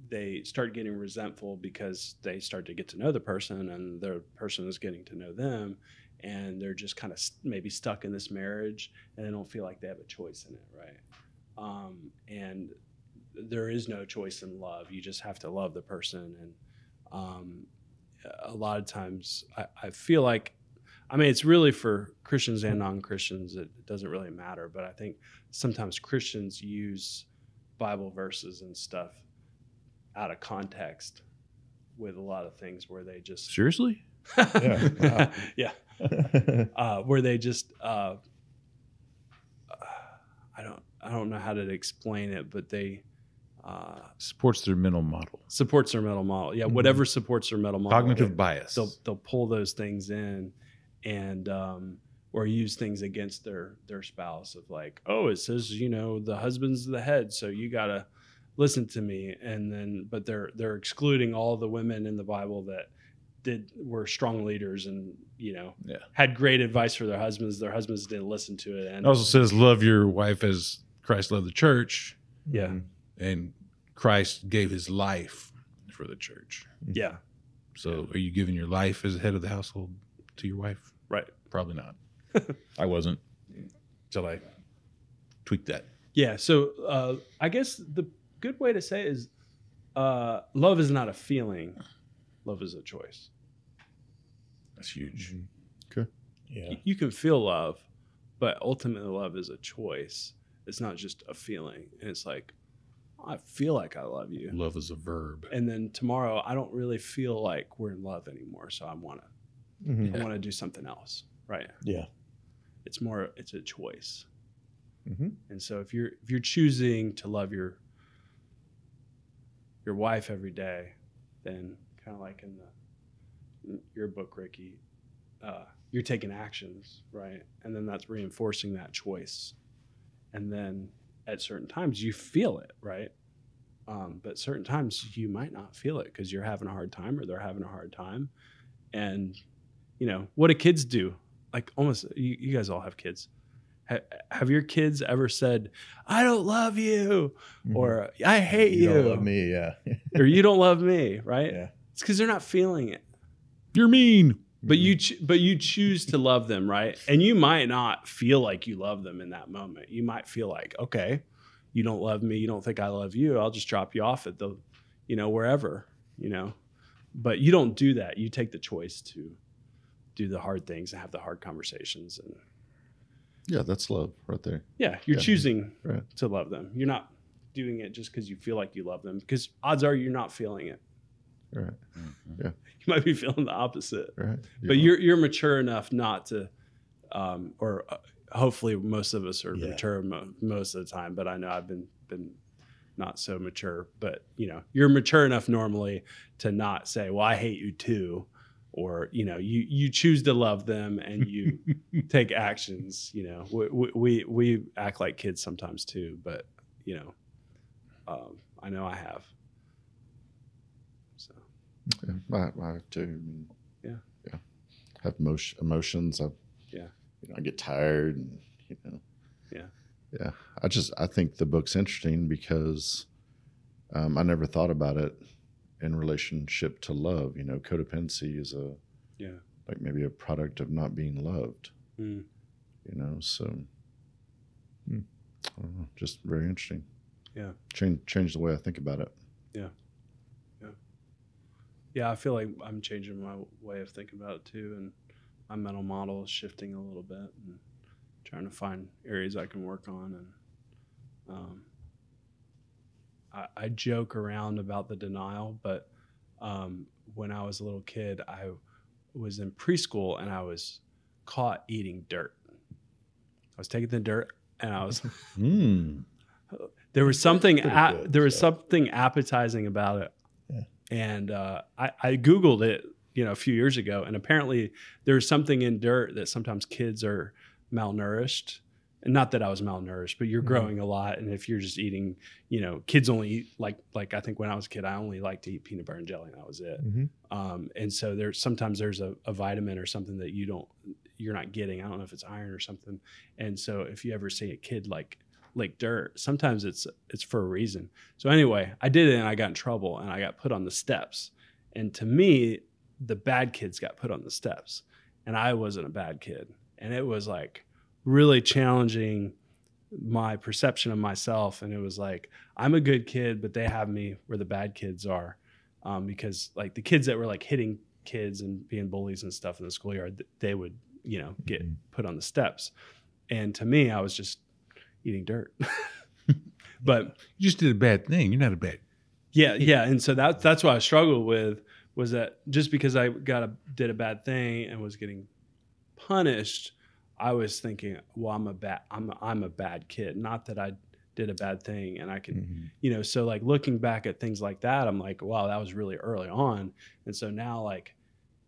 they start getting resentful because they start to get to know the person and the person is getting to know them and they're just kind of maybe stuck in this marriage and they don't feel like they have a choice in it right um, and there is no choice in love. You just have to love the person. And um, a lot of times I, I feel like i mean it's really for christians and non-christians it doesn't really matter. But i think sometimes christians use bible verses and stuff out of context with a lot of things where they just Seriously? Yeah, yeah. Uh, where they just uh, I don't I don't know how to explain it, but they uh, Supports their mental model. supports their mental model. Yeah, Mhm. whatever supports their mental model. Cognitive bias. They'll they'll pull those things in, and um, or use things against their their spouse of like, oh, it says you know the husband's the head, so you gotta listen to me, and then but they're they're excluding all the women in the Bible that did were strong leaders and you know Yeah. had great advice for their husbands. Their husbands didn't listen to it, and It also says, love your wife as Christ loved the church, yeah, and Christ gave his life for the church. yeah, So are you giving your life as the head of the household to your wife? right. Probably not. I wasn't until I tweaked that. Yeah. So uh, I guess the good way to say it is uh, love is not a feeling, love is a choice. That's huge. Mhm. Yeah. Y- You can feel love, but ultimately love is a choice. It's not just a feeling. And it's like, I feel like I love you. Love is a verb. And then tomorrow, I don't really feel like we're in love anymore. So I want to, Mhm. I want to do something else. Right. Yeah. It's more, it's a choice. hmm And so if you're if you're choosing to love your your wife every day, then kind of like in the in your book, Ricky, uh, you're taking actions, right? And then that's reinforcing that choice. And then at certain times you feel it, right? Um, but certain times you might not feel it because you're having a hard time or they're having a hard time. And you know what do kids do? Like almost you, you guys all have kids ha- have your kids ever said i don't love you or i hate you, Mm-hmm. you don't love me. Yeah. or you don't love me right yeah. it's because they're not feeling it You're mean. But mm-hmm. you ch- but you choose to love them right? And you might not feel like you love them in that moment. You might feel like okay you don't love me you don't think i love you i'll just drop you off at the you know wherever you know? But you don't do that. You take the choice to do the hard things and have the hard conversations and Yeah, that's love right there. yeah you're Yeah. choosing Right. to love them. You're not doing it just because you feel like you love them because odds are you're not feeling it Right. Yeah. You might be feeling the opposite Right. but you're you're mature enough not to um, or uh, hopefully most of us are Yeah. mature mo- most of the time but i know i've been been not so mature but you know you're mature enough normally to not say well i hate you too or you know you you choose to love them and you take actions you know we, we- we we act like kids sometimes too but you know um, i know i have I, I have too. I mean, Yeah. Yeah. Have emotion, emotions. I, Yeah. You know, I get tired and, you know. Yeah. Yeah. I just, I think the book's interesting because um, I never thought about it in relationship to love. You know, codependency is a, yeah like maybe a product of not being loved, Mm. you know, so. Don't know, just very interesting. Yeah. Change, change the way I think about it. Yeah, I feel like I'm changing my way of thinking about it too, and my mental model is shifting a little bit, and trying to find areas I can work on. And um, I, I joke around about the denial, but um, when I was a little kid, I was in preschool and I was caught eating dirt. I was taking the dirt, and I was Mm. there was something a- good, there was so. something appetizing about it Yeah. And uh, I, I googled it you know a few years ago and apparently there's something in dirt that sometimes kids are malnourished and not that i was malnourished but you're Mhm. growing a lot and if you're just eating you know kids only eat like like i think when i was a kid i only liked to eat peanut butter and jelly and that was it Mhm. um, and so there's sometimes there's a, a vitamin or something that you don't you're not getting i don't know if it's iron or something and so if you ever see a kid like like dirt. Sometimes it's it's for a reason. So anyway i did it and i got in trouble and i got put on the steps. And to me the bad kids got put on the steps. And i wasn't a bad kid. And it was like really challenging my perception of myself. And it was like i'm a good kid but they have me where the bad kids are um, because like the kids that were like hitting kids and being bullies and stuff in the schoolyard they would you know get Mhm. put on the steps. And to me i was just eating dirt but You just did a bad thing. You're not a bad. yeah, yeah, and so that that's what I struggled with was that just because I got a did a bad thing and was getting punished, I was thinking, well, I'm a bad I'm a, I'm a bad kid. Not that I did a bad thing, and I can Mhm. you know so like looking back at things like that, I'm like, wow, that was really early on, and so now like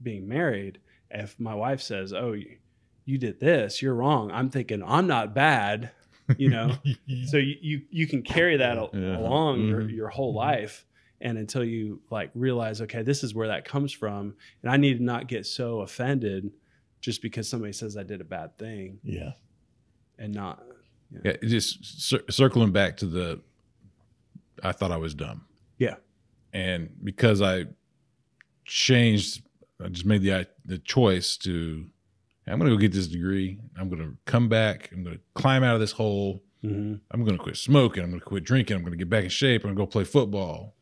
being married, if my wife says, oh, you, you did this, you're wrong. I'm thinking I'm not bad, you know so you, you you can carry that al- Yeah. along your, Mhm. your whole Mhm. life and until you like realize okay this is where that comes from and i need to not get so offended just because somebody says i did a bad thing Yeah. and not Yeah, just cir- circling back to the. I thought I was dumb. Yeah. and because I changed, I just made the the choice to. I'm going to go get this degree. I'm going to come back. I'm going to climb out of this hole. Mhm. I'm going to quit smoking. I'm going to quit drinking. I'm going to get back in shape. I'm going to go play football,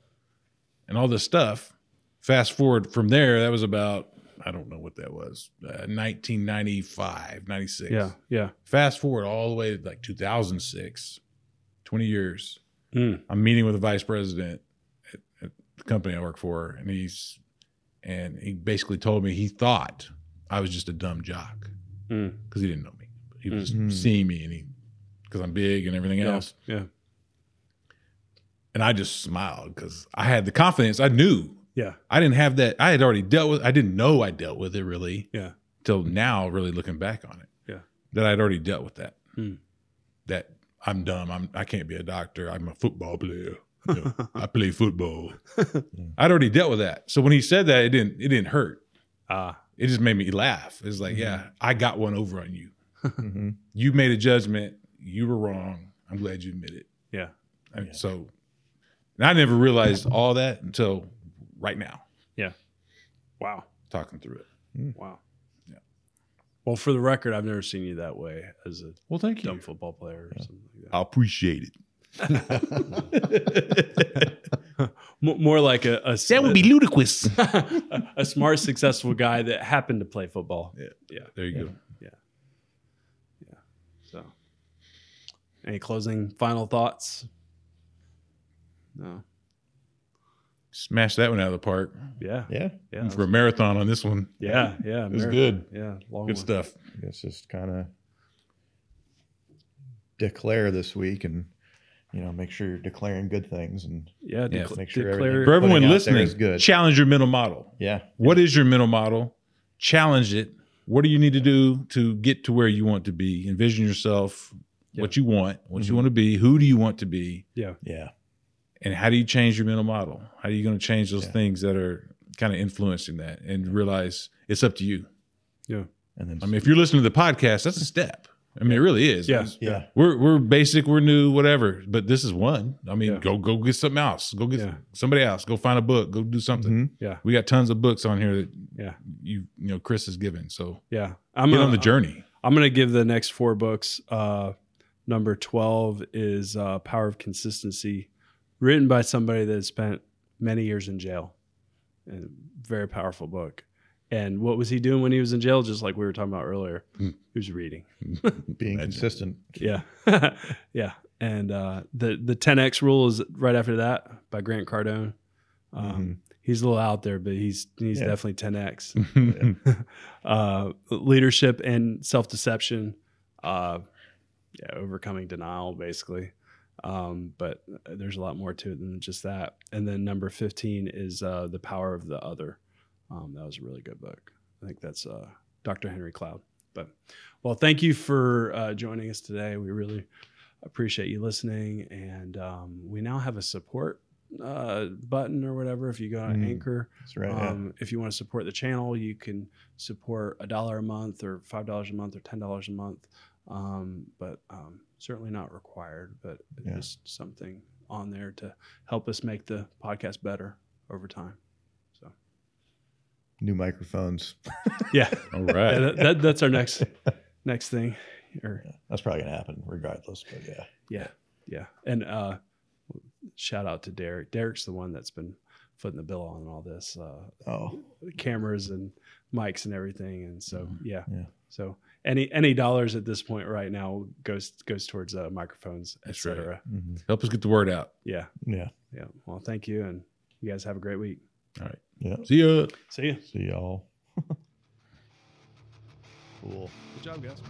and all this stuff. Fast forward from there, that was about I don't know what that was, uh, 1995, 96 yeah yeah fast forward all the way to like 2006 20 years. Mm. I'm meeting with the vice president at, at the company I work for, and he's and he basically told me he thought I was just a dumb jock Mm. because he didn't know me. He was Mm. seeing me, and he because I'm big and everything Yeah. else. Yeah. And I just smiled because I had the confidence. I knew Yeah. I didn't have that. I had already dealt with. I didn't know I dealt with it really Yeah. till now. Really looking back on it, Yeah. that I'd already dealt with that. Hmm. That I'm dumb. I'm. I can't be a doctor. I'm a football player. You know, I play football. I'd already dealt with that. So when he said that, it didn't. It didn't hurt. Ah. It just made me laugh. It's like, yeah, mm-hmm. I got one over on you. hmm You made a judgment. You were wrong. I'm glad you admit it. yeah. And Yeah. So, and I never realized all that until right now, Yeah. Wow. talking through it. Hmm. Wow. Yeah. Well, for the record, I've never seen you that way as a Well, thank dumb football player or something like I appreciate it. That. M- More like a, a ludicrous. a smart, successful guy that happened to play football. Yeah. Yeah. There you go. Yeah, yeah. So, any closing final thoughts? No. Smash that one out of the park Yeah. Yeah, Yeah. for a marathon on this one. Yeah. Yeah. It was Ameri- good. Yeah. Long Good one. stuff. I guess just kind of declare this week and you know make sure you're declaring good things and Yeah. Yeah. decla- Make sure declare. everything- For everyone out listening, is good. challenge your mental model. yeah, What is your mental model? Challenge it. What do you need to do to get to where you want to be? Envision yourself, what you want, what you Mhm. want to be, who do you want to be, Yeah. yeah, and how do you change your mental model? How are you going to change those Yeah. things that are kind of influencing that and realize it's up to you? Yeah. and then I mean, if you're listening to the podcast, that's a step. I mean, it really is. Yes. yeah, We're we're basic, we're new, whatever. But this is one. I mean, Yeah. go go get something else. Go get Yeah. somebody else. Go find a book. Go do something. Mhm. Yeah. We got tons of books on here that Yeah. you you know Chris has given. So Yeah. I'm get gonna- on the journey. I'm going to give the next four books. Uh, number 12 is uh, Power of Consistency, written by somebody that has spent many years in jail. And very powerful book. And what was he doing when he was in jail? Just like we were talking about earlier, Hmm. he was reading. being consistent. Yeah. yeah. And uh, the, the 10X rule is right after that by Grant Cardone. Um, Mhm. He's a little out there, but he's he's Yeah. definitely 10X. uh, leadership and self deception, uh, yeah, overcoming denial, basically. Um, but there's a lot more to it than just that. And then number 15 is uh, The Power of the Other. Um, that was a really good book. I think that's uh, Dr. Henry Cloud. But, well, thank you for uh, joining us today. We really appreciate you listening. And um, we now have a support uh, button or whatever. If you go on Mm. Anchor, That's right. yeah. um, if you want to support the channel, you can support a dollar a month or five dollars a month or ten dollars a month. Um, but um, certainly not required, but Yeah. just something on there to help us make the podcast better over time. So New microphones. yeah, All right. Yeah, that, that, that's our next next thing. Or Yeah, that's probably gonna happen regardless. But yeah, yeah, yeah, and uh, shout out to Derek. Derek's the one that's been footing the bill on all this. Uh, oh, cameras and mics and everything and so yeah, Mm-hmm. Yeah. so any any dollars at this point right now goes goes towards uh, microphones That's right. etc mhm. Help us get the word out. yeah yeah, yeah well thank you and you guys have a great week yeah. See ya. see you See y'all. cool. good job guys